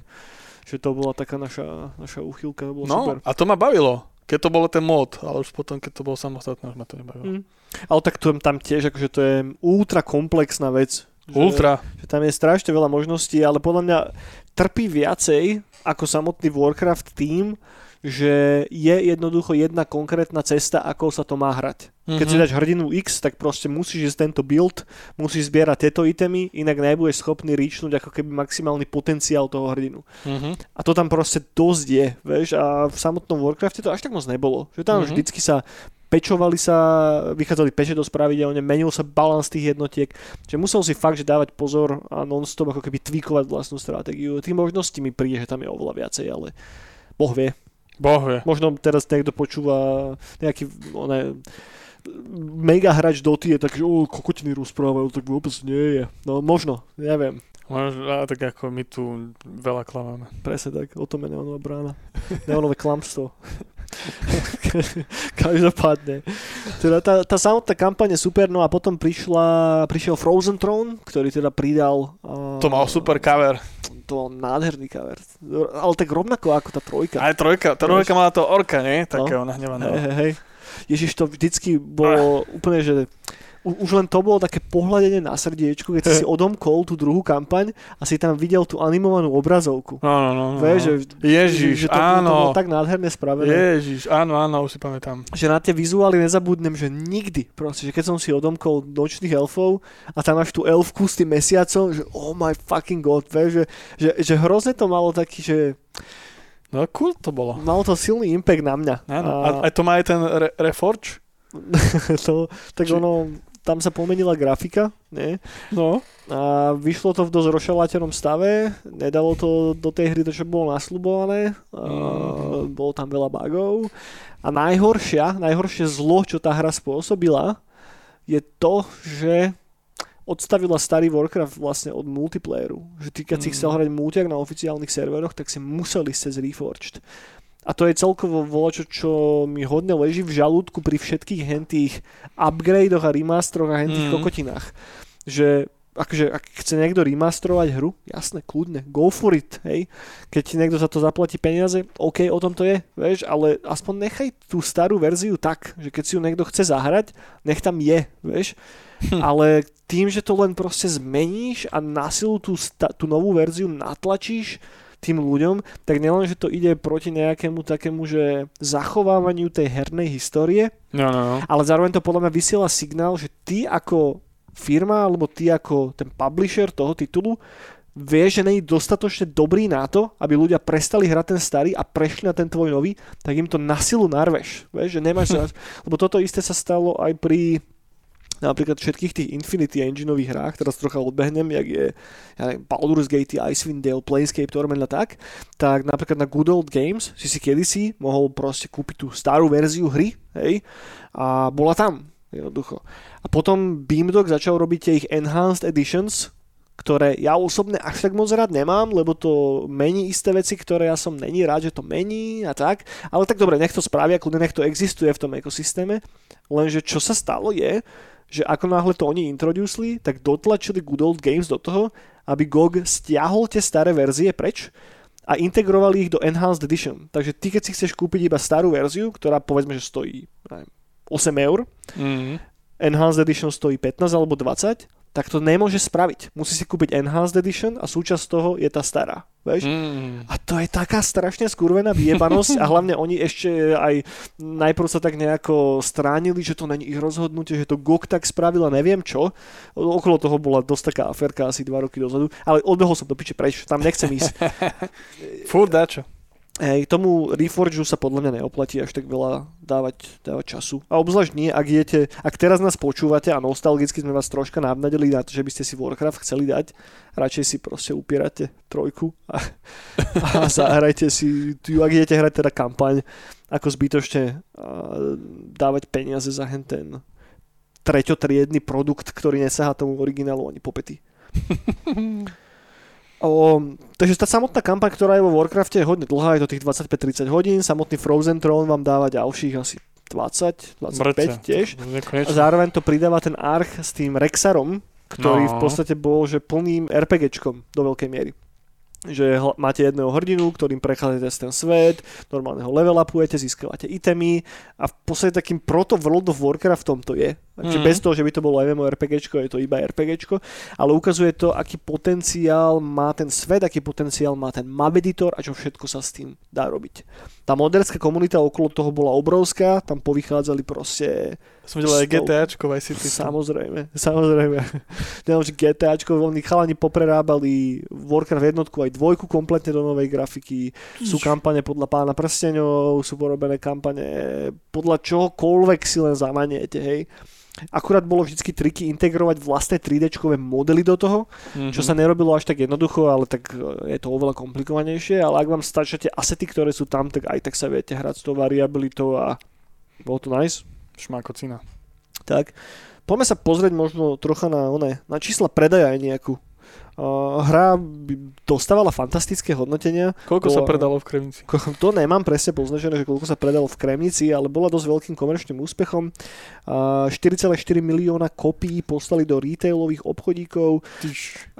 že to bola taká naša, naša uchylka, bolo no, super. a to ma bavilo. Keď to bolo ten mod, ale už potom, keď to bolo samostatné, už ma to nebavilo. Mm. Ale tak to, tam tiež, akože to je ultra komplexná vec. Že, Ultra. Že tam je strašne veľa možností, ale podľa mňa trpí viacej ako samotný Warcraft tým, že je jednoducho jedna konkrétna cesta, ako sa to má hrať. Keď Mhm. si dáš hrdinu X, tak proste musíš ísť tento build, musíš zbierať tieto itemy, inak nebudeš schopný ríčnúť ako keby maximálny potenciál toho hrdinu. Mhm. A to tam proste dosť je, vieš, a v samotnom Warcrafte to až tak moc nebolo. Že tam Mhm. mm-hmm. vždycky sa pečovali sa, vychádzali peče dosť pravidelne, menil sa balans tých jednotiek, že musel si fakt, že dávať pozor a non-stop ako keby tweakovať vlastnú stratégiu. Tých možností mi príde, že tam je oveľa viacej, ale Boh vie. Boh vie. Možno teraz niekto počúva nejaký one, mega hráč Doty je taký, že o, kokotiny rozprávajú, tak vôbec nie je. No možno, neviem. Možno, tak ako my tu veľa klamáme. Presne tak, o tom je neonová brána. Neonové klamstvo. [LAUGHS] Každopádne. Teda tá, tá samotná kampaň je super, no a potom prišla, prišiel Frozen Throne, ktorý teda pridal... Uh, To mal super cover. To bol nádherný cover. Ale tak rovnako ako tá trojka. Aj trojka, tá trojka mala to orka, nie? Takého Hej, nahnevaného. hej, hej. Ježiš, to vždycky bolo úplne, že už len to bolo také pohľadenie na srdiečku, keď si [LAUGHS] si odomkol tú druhú kampaň a si tam videl tú animovanú obrazovku. No, no, no. no. Vieš, že, Ježiš, že to, to áno. bolo tak nádherne spravené. Ježiš, áno, áno, už si pamätám. že na tie vizuály nezabudnem, že nikdy. Proste, že keď som si odomkol nočných elfov a tam máš tú elfku s tým mesiacom, že oh my fucking god, vieš, že, že, že hrozne to malo taký, že No cool to bolo. malo to silný impact na mňa. Áno. A, a to má aj ten re- Reforge? [LAUGHS] to, tak Či- ono, tam sa pomenila grafika, nie? No. A vyšlo to v dosť rošeláterom stave, nedalo to do tej hry to, čo bolo nasľubované, mm. bolo tam veľa bugov. A najhoršia, najhoršie zlo, čo tá hra spôsobila, je to, že odstavila starý Warcraft vlastne od multiplayeru. Že ty keď mm. si chcel hrať multiak na oficiálnych serveroch, tak si musel ísť cez Reforged. A to je celkovo voľačo, čo mi hodne leží v žalúdku pri všetkých hentých upgradeoch a remastroch a hentých mm. kokotinách. Že akože, ak chce niekto remastrovať hru, jasné, kľudne, go for it, hej. Keď niekto za to zaplatí peniaze, OK, o tom to je, vieš, ale aspoň nechaj tú starú verziu tak, že keď si ju niekto chce zahrať, nech tam je, vieš. Hm. Ale tým, že to len proste zmeníš a na silu tú, tú novú verziu natlačíš tým ľuďom, tak nielen, že to ide proti nejakému takému, že zachovávaniu tej hernej histórie, no, no, no. ale zároveň to podľa mňa vysiela signál, že ty ako firma alebo ty ako ten publisher toho titulu vieš, že není dostatočne dobrý na to, aby ľudia prestali hrať ten starý a prešli na ten tvoj nový, tak im to na silu narveš. Vieš, že nemáš [LAUGHS] sa... Lebo toto isté sa stalo aj pri napríklad všetkých tých Infinity Engineových hrách, teraz trocha odbehnem, jak je ja neviem, Baldur's Gate, Icewind Dale, Planescape Torment a tak, tak napríklad na Good Old Games si si kedysi mohol proste kúpiť tú starú verziu hry, hej, a bola tam, jednoducho. A potom Beamdog začal robiť tie ich Enhanced Editions, ktoré ja osobne až tak moc rád nemám, lebo to mení isté veci, ktoré ja som není rád, že to mení a tak. Ale tak dobre, nech to spravia, kľudne nech to existuje v tom ekosystéme. Lenže čo sa stalo je, že ako náhle to oni introducili, tak dotlačili Good Old Games do toho, aby GOG stiahol tie staré verzie preč a integrovali ich do Enhanced Edition. Takže ty, keď si chceš kúpiť iba starú verziu, ktorá povedzme, že stojí neviem, 8 eur, mm-hmm Enhanced Edition stojí 15 alebo 20, tak to nemôže spraviť. Musí si kúpiť Enhanced Edition a súčasť toho je tá stará. Vieš? Mm. A to je taká strašne skurvená vyjebanosť a hlavne oni ešte aj najprv sa tak nejako stránili, že to není ich rozhodnutie, že to GOG tak spravila, neviem čo. Okolo toho bola dosť taká aferka asi dva roky dozadu, ale odbehol som do piče preč, tam nechcem ísť. [LAUGHS] Furt dačo. Hej, tomu Reforgeu sa podľa mňa neoplatí až tak veľa dávať, dávať času. A obzvlášť nie, ak idete, ak teraz nás počúvate a nostalgicky sme vás troška navnadili na to, že by ste si Warcraft chceli dať, radšej si proste upierate trojku a, a zahrajte si, tu, ak idete hrať teda kampaň, ako zbytočne dávať peniaze za hen ten treťotriedny produkt, ktorý nesahá tomu originálu ani popety. [LAUGHS] O, takže tá samotná kampaň, ktorá je vo Warcrafte je hodne dlhá, je to tých 25-30 hodín, samotný Frozen Throne vám dáva ďalších asi 20, 25 Mrce, tiež. A zároveň to pridáva ten arch s tým Rexarom, ktorý no. v podstate bol že plným RPGčkom do veľkej miery že máte jedného hrdinu, ktorým prechádzate ten svet, normálne ho level upujete, získavate itemy a v podstate takým proto World of Warcraftom to je. Takže mm-hmm. bez toho, že by to bolo MMORPG, je to iba RPG, ale ukazuje to, aký potenciál má ten svet, aký potenciál má ten map editor a čo všetko sa s tým dá robiť. Tá moderská komunita okolo toho bola obrovská, tam povychádzali proste... Som videl aj GTAčko, aj City. Samozrejme, samozrejme. [LAUGHS] Neviem, že GTAčko, oni chalani poprerábali Warcraft jednotku aj dvojku kompletne do novej grafiky. Sú kampane podľa pána prsteňov, sú porobené kampane podľa čohokoľvek si len zamaniete, hej. Akurát bolo vždy triky integrovať vlastné 3D modely do toho, mm-hmm. čo sa nerobilo až tak jednoducho, ale tak e, je to oveľa komplikovanejšie, ale ak vám stačia tie asety, ktoré sú tam, tak aj tak sa viete hrať s tou variabilitou a bolo to nice. Šmakocina. Tak, poďme sa pozrieť možno trocha na, one, na čísla predaja aj nejakú. Uh, hra dostávala fantastické hodnotenia. Koľko bola, sa predalo v Kremnici? To nemám presne poznačené, že koľko sa predalo v Kremnici, ale bola dosť veľkým komerčným úspechom. Uh, 4,4 milióna kopií poslali do retailových obchodíkov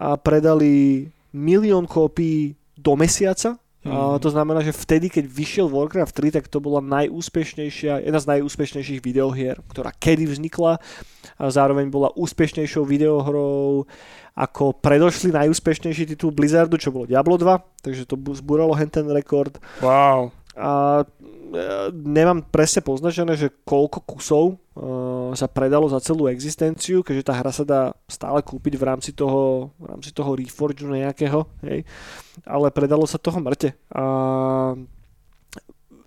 a predali milión kópií do mesiaca. Mm. Uh, to znamená, že vtedy, keď vyšiel Warcraft 3, tak to bola najúspešnejšia, jedna z najúspešnejších videohier, ktorá kedy vznikla a zároveň bola úspešnejšou videohrou ako predošli najúspešnejší titul Blizzardu, čo bolo Diablo 2, takže to zbúralo hen ten rekord. Wow. A nemám presne poznačené, že koľko kusov uh, sa predalo za celú existenciu, keďže tá hra sa dá stále kúpiť v rámci toho, v rámci toho Reforgeu nejakého, hej. ale predalo sa toho mŕte. A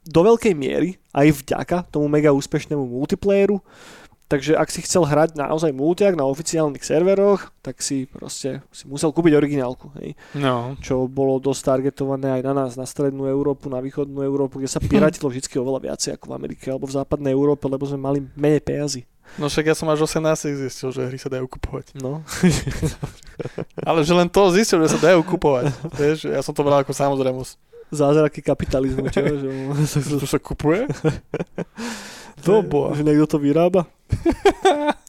do veľkej miery aj vďaka tomu mega úspešnému multiplayeru Takže ak si chcel hrať naozaj multiak na oficiálnych serveroch, tak si proste si musel kúpiť originálku. Hej? No. Čo bolo dosť targetované aj na nás, na strednú Európu, na východnú Európu, kde sa piratilo vždy oveľa viacej ako v Amerike alebo v západnej Európe, lebo sme mali menej peniazy. No však ja som až 18 zistil, že hry sa dajú kupovať. No. [LAUGHS] Ale že len to zistil, že sa dajú kupovať. Vieš, ja som to bral ako samozrejmosť. Zázraky kapitalizmu, čo? Že, [LAUGHS] To sa kupuje? [LAUGHS] To boha. Že niekto to vyrába.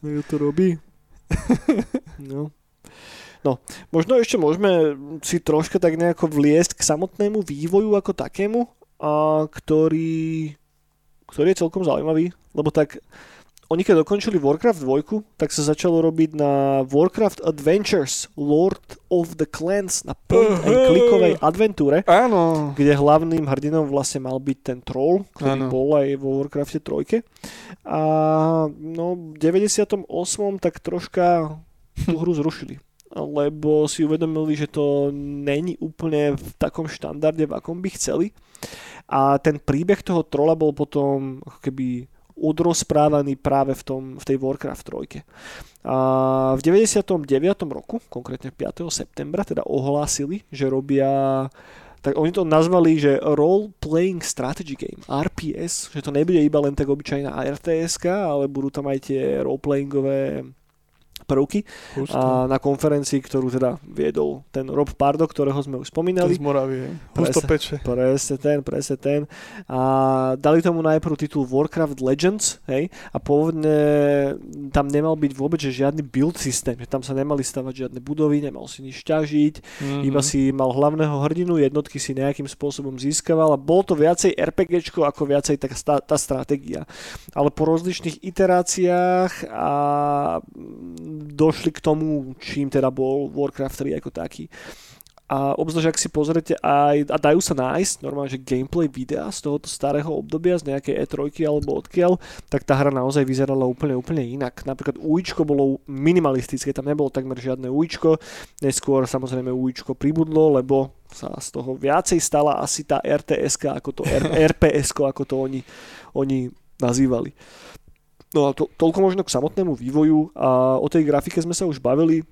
Niekto to robí. No. No, možno ešte môžeme si troška tak nejako vliesť k samotnému vývoju ako takému, a ktorý, ktorý je celkom zaujímavý, lebo tak oni keď dokončili Warcraft 2, tak sa začalo robiť na Warcraft Adventures Lord of the Clans na point and clickovej adventúre, Áno. kde hlavným hrdinom vlastne mal byť ten troll, ktorý Áno. bol aj vo Warcrafte 3. A no, v 98. tak troška tú hru zrušili lebo si uvedomili, že to není úplne v takom štandarde, v akom by chceli. A ten príbeh toho trola bol potom ako keby odrozprávaný práve v, tom, v tej Warcraft 3. A v 99. roku, konkrétne 5. septembra, teda ohlásili, že robia tak oni to nazvali, že Role Playing Strategy Game, RPS, že to nebude iba len tak obyčajná rts ale budú tam aj tie roleplayingové prvky a na konferencii, ktorú teda viedol ten Rob Pardo, ktorého sme už Ten spomínali. z Moravy, hej. Presne. Peče. Presne ten, presne ten. A dali tomu najprv titul Warcraft Legends, hej, a pôvodne tam nemal byť vôbec že žiadny build systém, že tam sa nemali stavať žiadne budovy, nemal si nič ťažiť, Mhm. iba si mal hlavného hrdinu, jednotky si nejakým spôsobom získaval a bolo to viacej RPGčko ako viacej tá, tá stratégia. Ale po rozličných iteráciách a došli k tomu, čím teda bol Warcraft 3 ako taký. A obzvlášť, ak si pozrete aj, a dajú sa nájsť normálne, že gameplay videa z tohoto starého obdobia, z nejakej E3 alebo odkiaľ, tak tá hra naozaj vyzerala úplne, úplne inak. Napríklad uličko bolo minimalistické, tam nebolo takmer žiadne uličko, neskôr samozrejme uličko pribudlo, lebo sa z toho viacej stala asi tá RTS, ako to RPS, ako to oni, oni nazývali. No a to, toľko možno k samotnému vývoju a o tej grafike sme sa už bavili.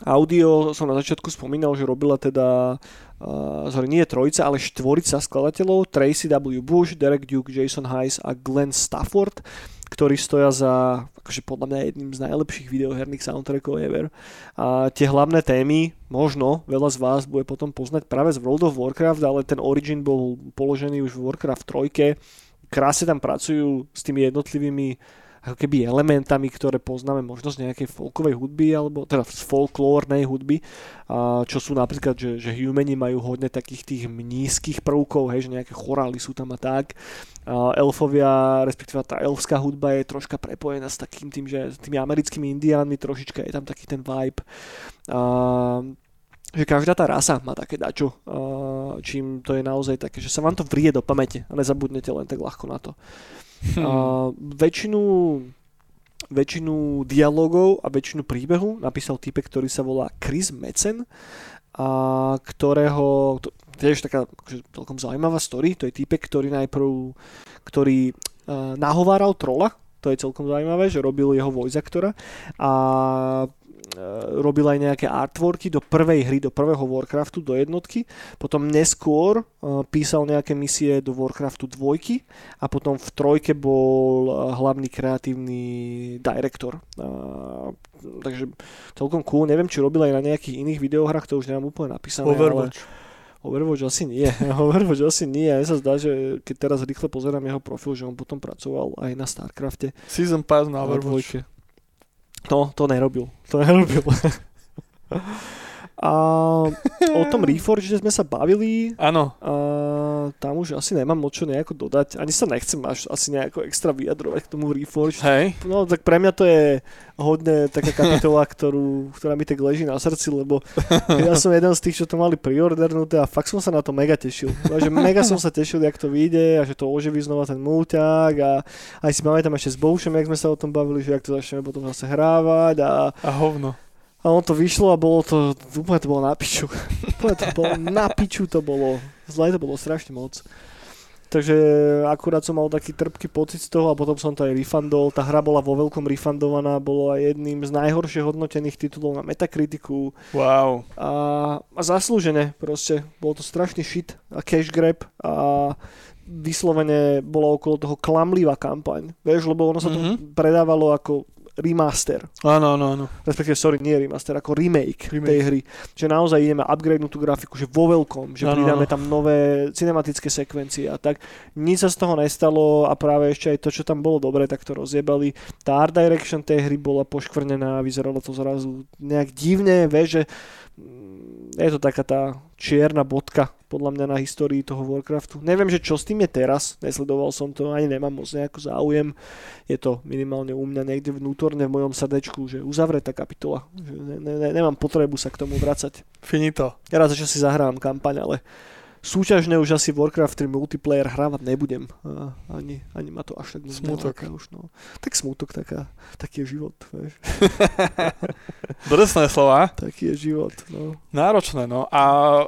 Audio som na začiatku spomínal, že robila teda uh, sorry, nie trojca, ale štvorica skladateľov Tracy W. Bush, Derek Duke, Jason Heiss a Glenn Stafford, ktorí stoja za akože podľa mňa jedným z najlepších videoherných soundtrackov ever. A tie hlavné témy, možno veľa z vás bude potom poznať práve z World of Warcraft, ale ten origin bol položený už v Warcraft 3. Krásne tam pracujú s tými jednotlivými ako keby elementami, ktoré poznáme možno z nejakej folkovej hudby, alebo teda z folklórnej hudby, a čo sú napríklad, že, že humani majú hodne takých tých mnízkych prvkov, hej, že nejaké chorály sú tam a tak. A elfovia, respektíve tá elfská hudba je troška prepojená s takým tým, že s tými americkými indiánmi trošička je tam taký ten vibe. A, že každá tá rasa má také dačo, čím to je naozaj také, že sa vám to vrie do pamäte a nezabudnete len tak ľahko na to. Hm. A väčšinu, väčšinu dialogov a väčšinu príbehu napísal typek, ktorý sa volá Chris Metzen, a ktorého, to, tiež taká akože, celkom zaujímavá story, to je typek, ktorý najprv, ktorý uh, nahováral trola, to je celkom zaujímavé, že robil jeho voice actora a robil aj nejaké artworky do prvej hry, do prvého Warcraftu, do jednotky. Potom neskôr uh, písal nejaké misie do Warcraftu dvojky a potom v trojke bol uh, hlavný kreatívny director. Uh, takže celkom cool. Neviem, či robil aj na nejakých iných videohrách, to už nemám úplne napísané. Overwatch. Ale Overwatch asi nie. [LAUGHS] Overwatch asi nie. Mne sa zdá, že keď teraz rýchle pozerám jeho profil, že on potom pracoval aj na StarCrafte. Season Pass na Overwatch. No, to nerobil. To nerobil. [LAUGHS] A o tom [LAUGHS] Reforge sme sa bavili Áno. a tam už asi nemám moc čo nejako dodať. Ani sa nechcem až asi nejako extra vyjadrovať k tomu Reforge. Hej. No tak pre mňa to je hodne taká kapitola, [LAUGHS] ktorú, ktorá mi tak leží na srdci, lebo ja som jeden z tých, čo to mali priordernuté a fakt som sa na to mega tešil. No, že mega som sa tešil, jak to vyjde a že to oživí znova ten mulťák a aj si pamätám ešte s Boušem, jak sme sa o tom bavili, že jak to začneme potom zase hrávať a, A hovno. a on to vyšlo a bolo to, úplne to bolo na piču. úplne to bolo na piču to bolo. Zle to bolo strašne moc. Takže akurát som mal taký trpký pocit z toho a potom som to aj refundol. Tá hra bola vo veľkom refundovaná, bolo aj jedným z najhoršie hodnotených titulov na Metacriticu Wow. a, a zaslúžené proste. Bol to strašný shit a cash grab a vyslovene bola okolo toho klamlivá kampaň. Vieš, lebo ono sa to Mhm. predávalo ako remaster. Áno, áno, áno. Respektíve, sorry, nie remaster, ako remake, Remake. tej hry. Že naozaj ideme upgradenúť tú grafiku, že vo veľkom, že Áno, pridáme áno. tam nové cinematické sekvencie a tak. Nič sa z toho nestalo a práve ešte aj to, čo tam bolo dobre, tak to rozjebali. Tá art direction tej hry bola poškvrnená a vyzeralo to zrazu nejak divne, vieš, že mm, je to taká tá čierna bodka podľa mňa na histórii toho Warcraftu. Neviem, že čo s tým je teraz, nesledoval som to, ani nemám moc nejako záujem. Je to minimálne u mňa niekde vnútorne v mojom srdečku, že uzavretá kapitola. Že ne, ne, nemám potrebu sa k tomu vracať. Finito. Ja raz ešte si zahrám kampaň, ale súťažne už asi Warcraft 3 multiplayer hrávať nebudem. A ani, ani ma to až tak Smutok. neláka Už, no. Tak smutok, taká, taký je život. Vieš. [LAUGHS] Drsné slova. Taký je život. No. Náročné, no. A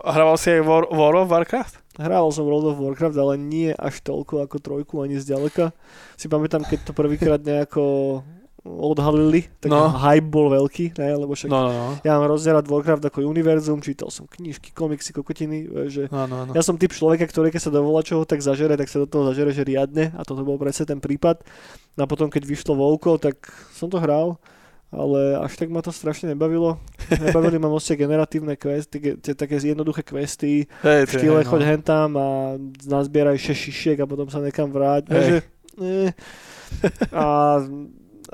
hrával si aj War, War of Warcraft? Hrával som World of Warcraft, ale nie až toľko ako trojku, ani zďaleka. Si pamätám, keď to prvýkrát nejako odhalili, tak No. hype bol veľký, ne? lebo však No, no, no. ja mám rozdielať Warcraft ako univerzum, čítal som knižky, komiksy, kokotiny, vieš, že No, no, no. ja som typ človeka, ktorý keď sa dovolá čoho tak zažere, tak sa do toho zažere, že riadne a toto bol presne ten prípad. A potom, keď vyšlo Vouko, tak som to hral, ale až tak ma to strašne nebavilo. Nebavili ma tie generatívne questy, tie, také jednoduché questy, Hej, v štýle hej, no. choď hentam a nazbieraj 6 šišiek a potom sa nekam vráť. Hej. Že, eh, [LAUGHS] a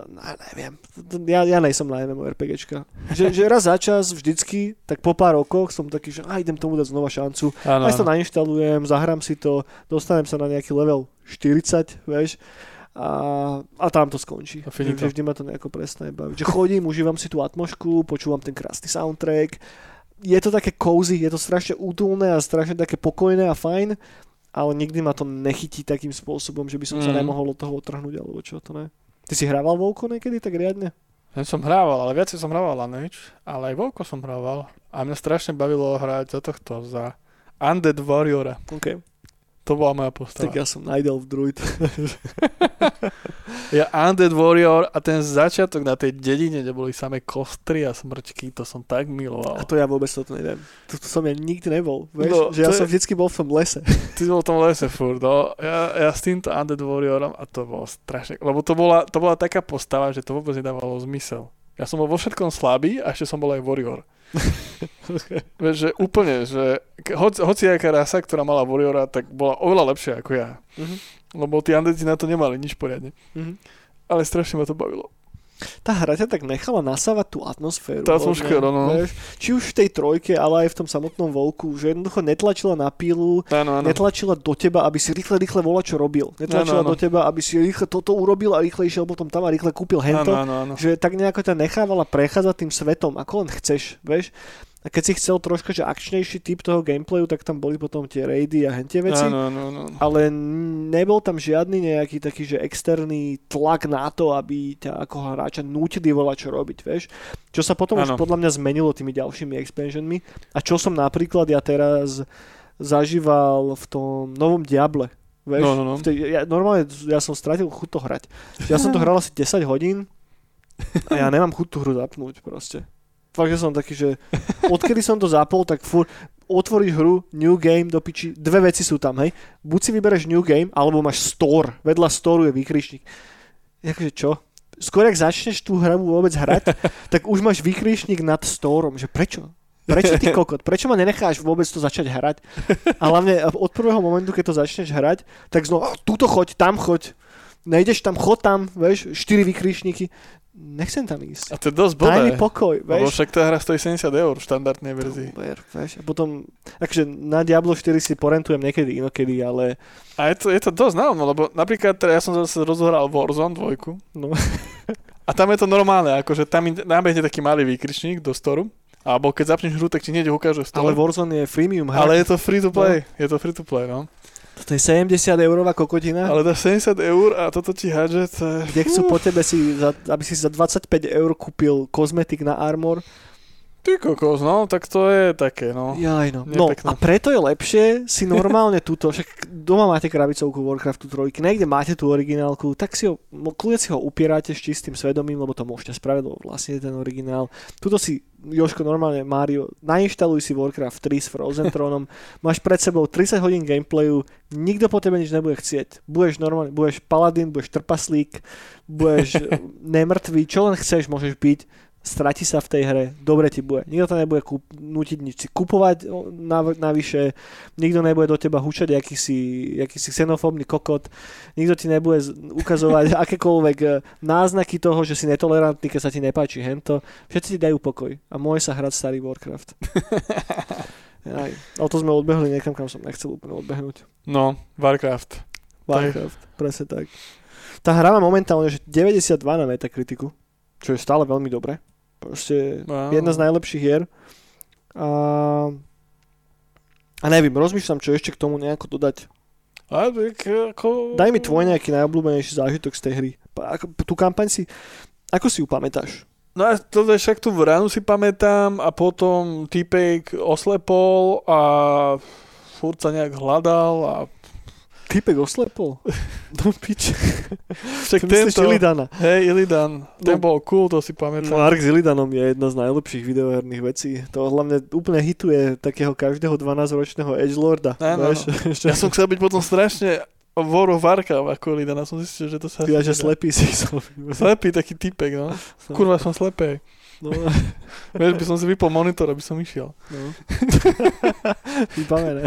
neviem, ja, ja nejsom na MMORPGčka. Že, že raz za čas, vždycky, tak po pár rokoch som taký, že a idem tomu dať znova šancu. Áno, Aj to nainštalujem, zahrám si to, dostanem sa na nejaký level 40, vieš, a, a tam to skončí. A že vždy ma to nejako presne baví. Že chodím, užívam si tú atmošku, počúvam ten krásny soundtrack. Je to také cozy, je to strašne útulné a strašne také pokojné a fajn, ale nikdy ma to nechytí takým spôsobom, že by som sa Mm. nemohol od toho otrhnúť, alebo čo to ne. Ty si hrával Volko niekedy tak riadne? Ja som hrával, ale viacej som hrával Lineage, ale aj Vovko som hrával. A mňa strašne bavilo hrať za tohto, za Undead Warriora. OK, To bola moja postava. tak ja som najdel v druid. [LAUGHS] Ja Undead Warrior a ten začiatok na tej dedine, kde boli samé kostry a smrčky, to som tak miloval. A to ja vôbec toto neviem. Tu, tu som ja nikdy nebol. Vieš? No, že ja to som je- vždycky bol v tom lese. [LAUGHS] Ty bol v tom lese furt, no. Ja, ja s týmto Undead Warriorom a to bolo strašne, lebo to bola, to bola taká postava, že to vôbec nedávalo zmysel. Ja som bol vo všetkom slabý a ešte som bol aj Warrior. [LAUGHS] Vieš, že úplne, že hoci, hoci aká rasa, ktorá mala Warriora, tak bola oveľa lepšia ako ja. Mhm. Lebo tí Undeadi na to nemali nič poriadne. Mhm. Ale strašne ma to bavilo. Tá hra ťa tak nechala nasávať tú atmosféru. Tá mňa, atmosféra, no. Vieš? Či už v tej trojke, ale aj v tom samotnom volku, že jednoducho netlačila na pílu, Áno, áno. netlačila do teba, aby si rýchle, rýchle vola, čo robil. Netlačila Áno, áno. do teba, aby si rýchle toto urobil a rýchle išiel potom tam a rýchle kúpil hento. Áno, áno, áno. Že tak nejako ťa nechávala prechádzať tým svetom, ako len chceš, vieš. A keď si chcel troška, že akčnejší typ toho gameplayu, tak tam boli potom tie raidy a hentie veci. Áno, áno, áno. ale nebol tam žiadny nejaký taký, že externý tlak na to, aby ťa ako hráča nútili volať čo robiť, vieš. Čo sa potom už Áno. podľa mňa zmenilo tými ďalšími expansionmi a čo som napríklad ja teraz zažíval v tom novom Diable. Vieš, No, no, no. V tej, ja, normálne ja som stratil chuť to hrať. Ja som to hral asi 10 hodín a ja nemám chuť tú hru zapnúť proste. Fakt, že som taký, že odkedy som to zapol, tak fur, otvoríš hru, new game, do piči, dve veci sú tam, hej. Buď si vybereš new game, alebo máš store, vedľa storu je výkričník. Jakože čo? Skôr ak začneš tú hru vôbec hrať, [LAUGHS] tak už máš výkričník nad storom, že prečo? Prečo ty kokot? Prečo ma nenecháš vôbec to začať hrať? A hlavne od prvého momentu, keď to začneš hrať, tak znova, "A, túto choď, tam choď. Nejdeš tam, chod tam, vieš, štyri výkričníky. Nechcem tam ísť. A to je dosť Daj mi pokoj, Lebo vieš. však tá hra stojí 70 eur v štandardnej verzii. Uber, vieš. A potom, akože na Diablo 4 si porentujem niekedy inokedy, ale A je to, je to dosť náhodno, lebo napríklad teda ja som zase rozohral Warzone 2 no, [LAUGHS] a tam je to normálne, akože tam nabehne taký malý výkričník do storu, alebo keď zapneš hru, tak ti hneď ukáže store. ale Warzone je freemium hra. ale je to free to play, je to free to play, no. Toto je 70 eurová kokotina, Ale dá 70 eur a toto ti hádže, to je... kde chcú po tebe si, za, aby si za 25 eur kúpil kozmetik na armor. Ty kokos, no, tak to je také, no. Jaj, no. no a preto je lepšie si normálne túto, však doma máte krabicovku Warcraftu 3, niekde máte tú originálku, tak si ho, kľudne si ho upierate s čistým svedomím, lebo to môžete spraviť, lebo vlastne je ten originál. Tuto si, Joško, normálne Mario, nainštaluj si Warcraft 3 s Frozen [LAUGHS] Thronom, máš pred sebou 30 hodín gameplayu, nikto po tebe nič nebude chcieť. Budeš normálne, budeš paladin, budeš trpaslík, budeš [LAUGHS] nemrtvý, čo len chceš, môžeš byť strati sa v tej hre, dobre ti bude. Nikto to nebude kúp, nutiť nič si kupovať o, nav- navyše, nikto nebude do teba hučať, aký si, aký si xenofóbny kokot, nikto ti nebude ukazovať [LAUGHS] akékoľvek e, náznaky toho, že si netolerantný, keď sa ti nepáči hento. Všetci ti dajú pokoj a môže sa hrať starý Warcraft. [LAUGHS] Aj, ale to sme odbehli niekam, kam som nechcel úplne odbehnúť. No, Warcraft. Warcraft, presne tak. Tá hra má momentálne že 92 na Metacriticu, čo je stále veľmi dobré. Proste Á. jedna z najlepších hier. A, a neviem, rozmýšľam, čo ešte k tomu nejako dodať. A tak ako... Daj mi tvoj nejaký najobľúbenejší zážitok z tej hry. Ako, tú kampaň si, ako si ju pamätáš? No a to je však tú vranu si pamätám a potom týpek oslepol a furt sa nejak hľadal a Typek oslepol? [LAUGHS] No pič. však tento, Illidana. hej, Illidan, ten No. bol cool, to si pamätám. No Ark s Illidanom je jedna z najlepších videoherných vecí. To hlavne úplne hituje takého každého 12-ročného edgelorda. Áno? [LAUGHS] Ja som chcel byť potom strašne World of Warcraft ako Illidan a som zistil, že to sa... Ja, že slepý si som. Slepý taký typek, no. Kurva, som slepý. No, [LAUGHS] Vieš, by som si vypol monitor, aby som išiel. no. Vybavené.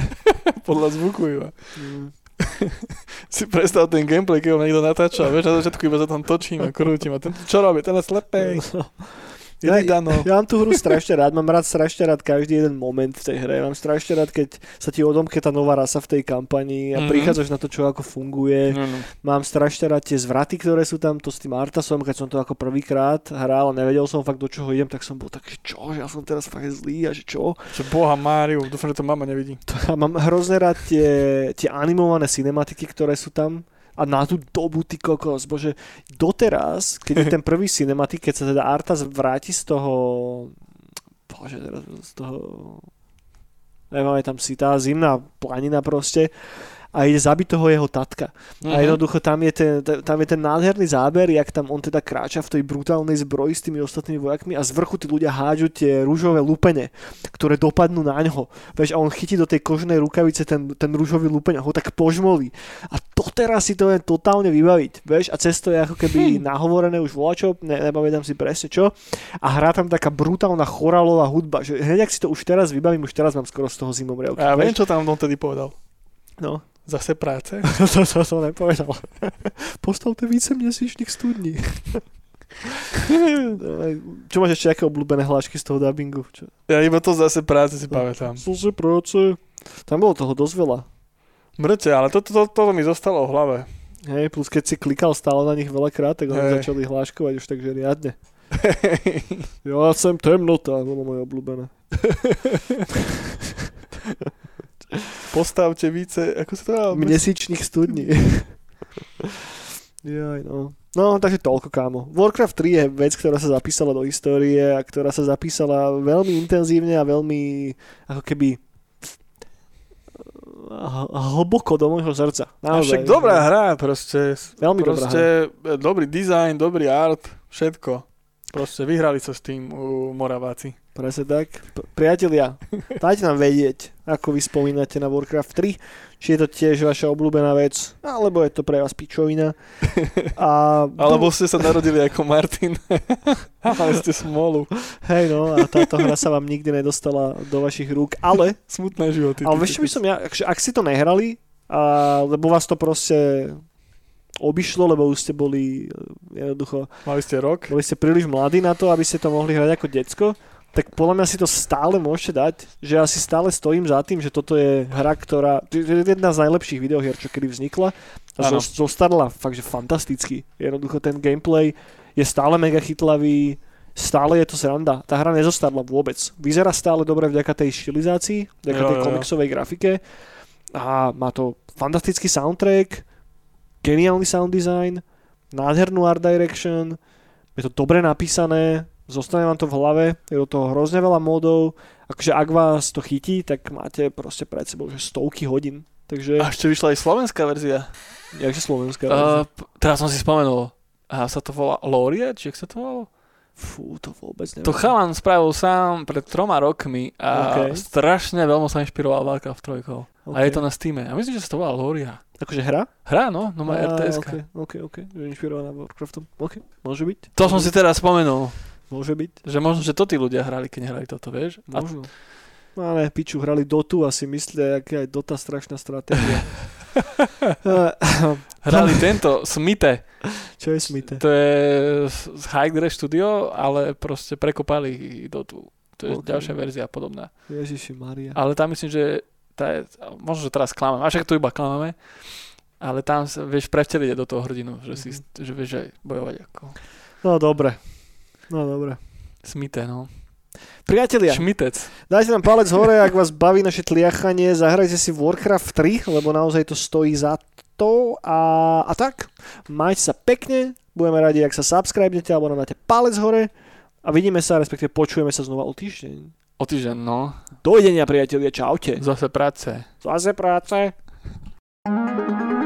Podľa zvuku iba. Mm. [LAUGHS] Si predstav ten gameplay, keď ho niekto natáča, vieš, na začiatku iba sa tam točím a krútim a ten čo robí, ten je slepý. [LAUGHS] Ja, ja mám tú hru strašne rád, mám rád strašne rád každý jeden moment v tej hre. Mám strašne rád, keď sa ti odomke tá nová rasa v tej kampani a Mhm. prichádzaš na to, čo ako funguje. No. Mám strašne rád tie zvraty, ktoré sú tam, to s tým Artasom, keď som to ako prvýkrát hral a nevedel som fakt do čoho idem, tak som bol taký, čo, že ja som teraz fakt zlý a že čo. Že boha Máriu, dúfam, že to mama nevidí. To, a mám hrozne rád tie, tie animované cinematiky, ktoré sú tam. A na tú dobu, ty kokos, bože, doteraz, keď je [LAUGHS] ten prvý cinematik, keď sa teda Artas vráti z toho, bože, z toho, nepamätám si, tá zimná planina proste, a ide zabiť toho jeho tatka. Mhm. A jednoducho tam je, ten, tam je ten nádherný záber, jak tam on teda kráča v tej brutálnej zbroji s tými ostatnými vojakmi a z vrchu tí ľudia hádžu tie rúžové lúpene, ktoré dopadnú na ňo. Vieš, a on chytí do tej kožnej rukavice ten, ten rúžový lúpeň a ho tak požmolí. A to teraz si to je totálne vybaviť. Vieš, a cez to je ako keby nahovorené už volačo, ne, nepamätám si presne čo. A hrá tam taká brutálna choralová hudba, že hneď ak si to už teraz vybavím, už teraz mám skoro z toho zimomriavky. A ja viem, čo tam on tedy povedal. No. Zase práce? [LAUGHS] to, to, to nepovedal. [LAUGHS] Postavte více měsíčných studní. [LAUGHS] Čo máš ešte aké obľúbené hlášky z toho dubbingu? Čo? Ja iba to zase práce si pamätám. Slze práce. Tam bolo toho dosť veľa. Mŕte, ale toto to, to, to mi zostalo v hlave. Hej, plus keď si klikal stále na nich veľakrát, tak oni začali hláškovať už takže riadne. Ja som temnota, bolo moje obľúbené. Postavte více, ako sa to dá? Měsíčných studní. [LAUGHS] Jaj, no. No, takže toľko, kámo. Warcraft 3 je vec, ktorá sa zapísala do histórie a ktorá sa zapísala veľmi intenzívne a veľmi ako keby h- hlboko do môjho srdca. A Naozaj. však dobrá hra, proste. Veľmi dobrá proste dobrý dizajn, dobrý art, všetko. Proste vyhrali sa s tým u Moraváci. Presne tak. Priatelia, [LAUGHS] dajte nám vedieť, ako vy spomínate na Warcraft 3, či je to tiež vaša obľúbená vec, alebo je to pre vás pičovina. [LAUGHS] A Alebo ste sa narodili ako Martin [LAUGHS] mali ste smolu. Hej no, a táto hra sa vám nikdy nedostala do vašich rúk, ale, Smutné životy. ale vieš by som ja, akže, ak si to nehrali, a, lebo vás to proste obišlo, lebo už ste boli e, jednoducho, Mali ste rok? boli ste príliš mladí na to, aby ste to mohli hrať ako decko, tak podľa mňa si to stále môžete dať, že ja si stále stojím za tým, že toto je hra, ktorá, to je jedna z najlepších videohier, čo kedy vznikla a zo- zostarla fakt, že fantasticky. Jednoducho ten gameplay je stále mega chytlavý, stále je to sranda. Tá hra nezostarla vôbec. Vyzerá stále dobre vďaka tej štilizácii, vďaka Jo, tej jo, jo. komiksovej grafike a má to fantastický soundtrack, geniálny sound design, nádhernú art direction, je to dobre napísané, zostane vám to v hlave, je do toho hrozne veľa módov, akože ak vás to chytí, tak máte proste pred sebou že stovky hodín. Takže, A ešte vyšla aj slovenská verzia. jakže slovenská. Uh, p- teraz som si spomenul. A sa to volá Loria, či jak sa to volalo? Fú, to vôbec neviem. To chalan spravil sám pred troma rokmi a OK. strašne veľmi sa inšpiroval Warcraft 3. okay. A je to na Steam. A myslím, že sa to volá Loria. Akože hra? Hra, no, no má Á, RTS. Ok, ok, ok. Že inšpirovaná Warcraftom. Ok, môže byť. To som si teraz spomenul, Môže byť. že možno, že to tí ľudia hrali, keď nehrali toto, vieš? Možno. No ale piču, hrali Dotu a si myslia, aká je Dota strašná stratégia. [LAUGHS] hrali tento, Smite. Čo je smite? To je z Hydra Studio, ale proste prekopali do tu. To je Ok. ďalšia verzia podobná. Ježiši Maria. Ale tam myslím, že tá možno, že teraz klameme, a však tu iba klameme, ale tam sa vieš prevteliť do toho hrdinu, že, si, Mhm. že vieš aj bojovať ako No dobre. No dobre. smite, no. Priatelia, Šmitec. dajte nám palec hore, ak vás baví naše tliachanie, zahrajte si Warcraft 3, lebo naozaj to stojí za to a, a tak. Majte sa pekne, budeme radi, ak sa subscribnete alebo nám dáte palec hore a vidíme sa, respektíve počujeme sa znova o týždeň. O týždeň, no. Dovidenia, priatelia, čaute. Zase práce. Zase práce. thank you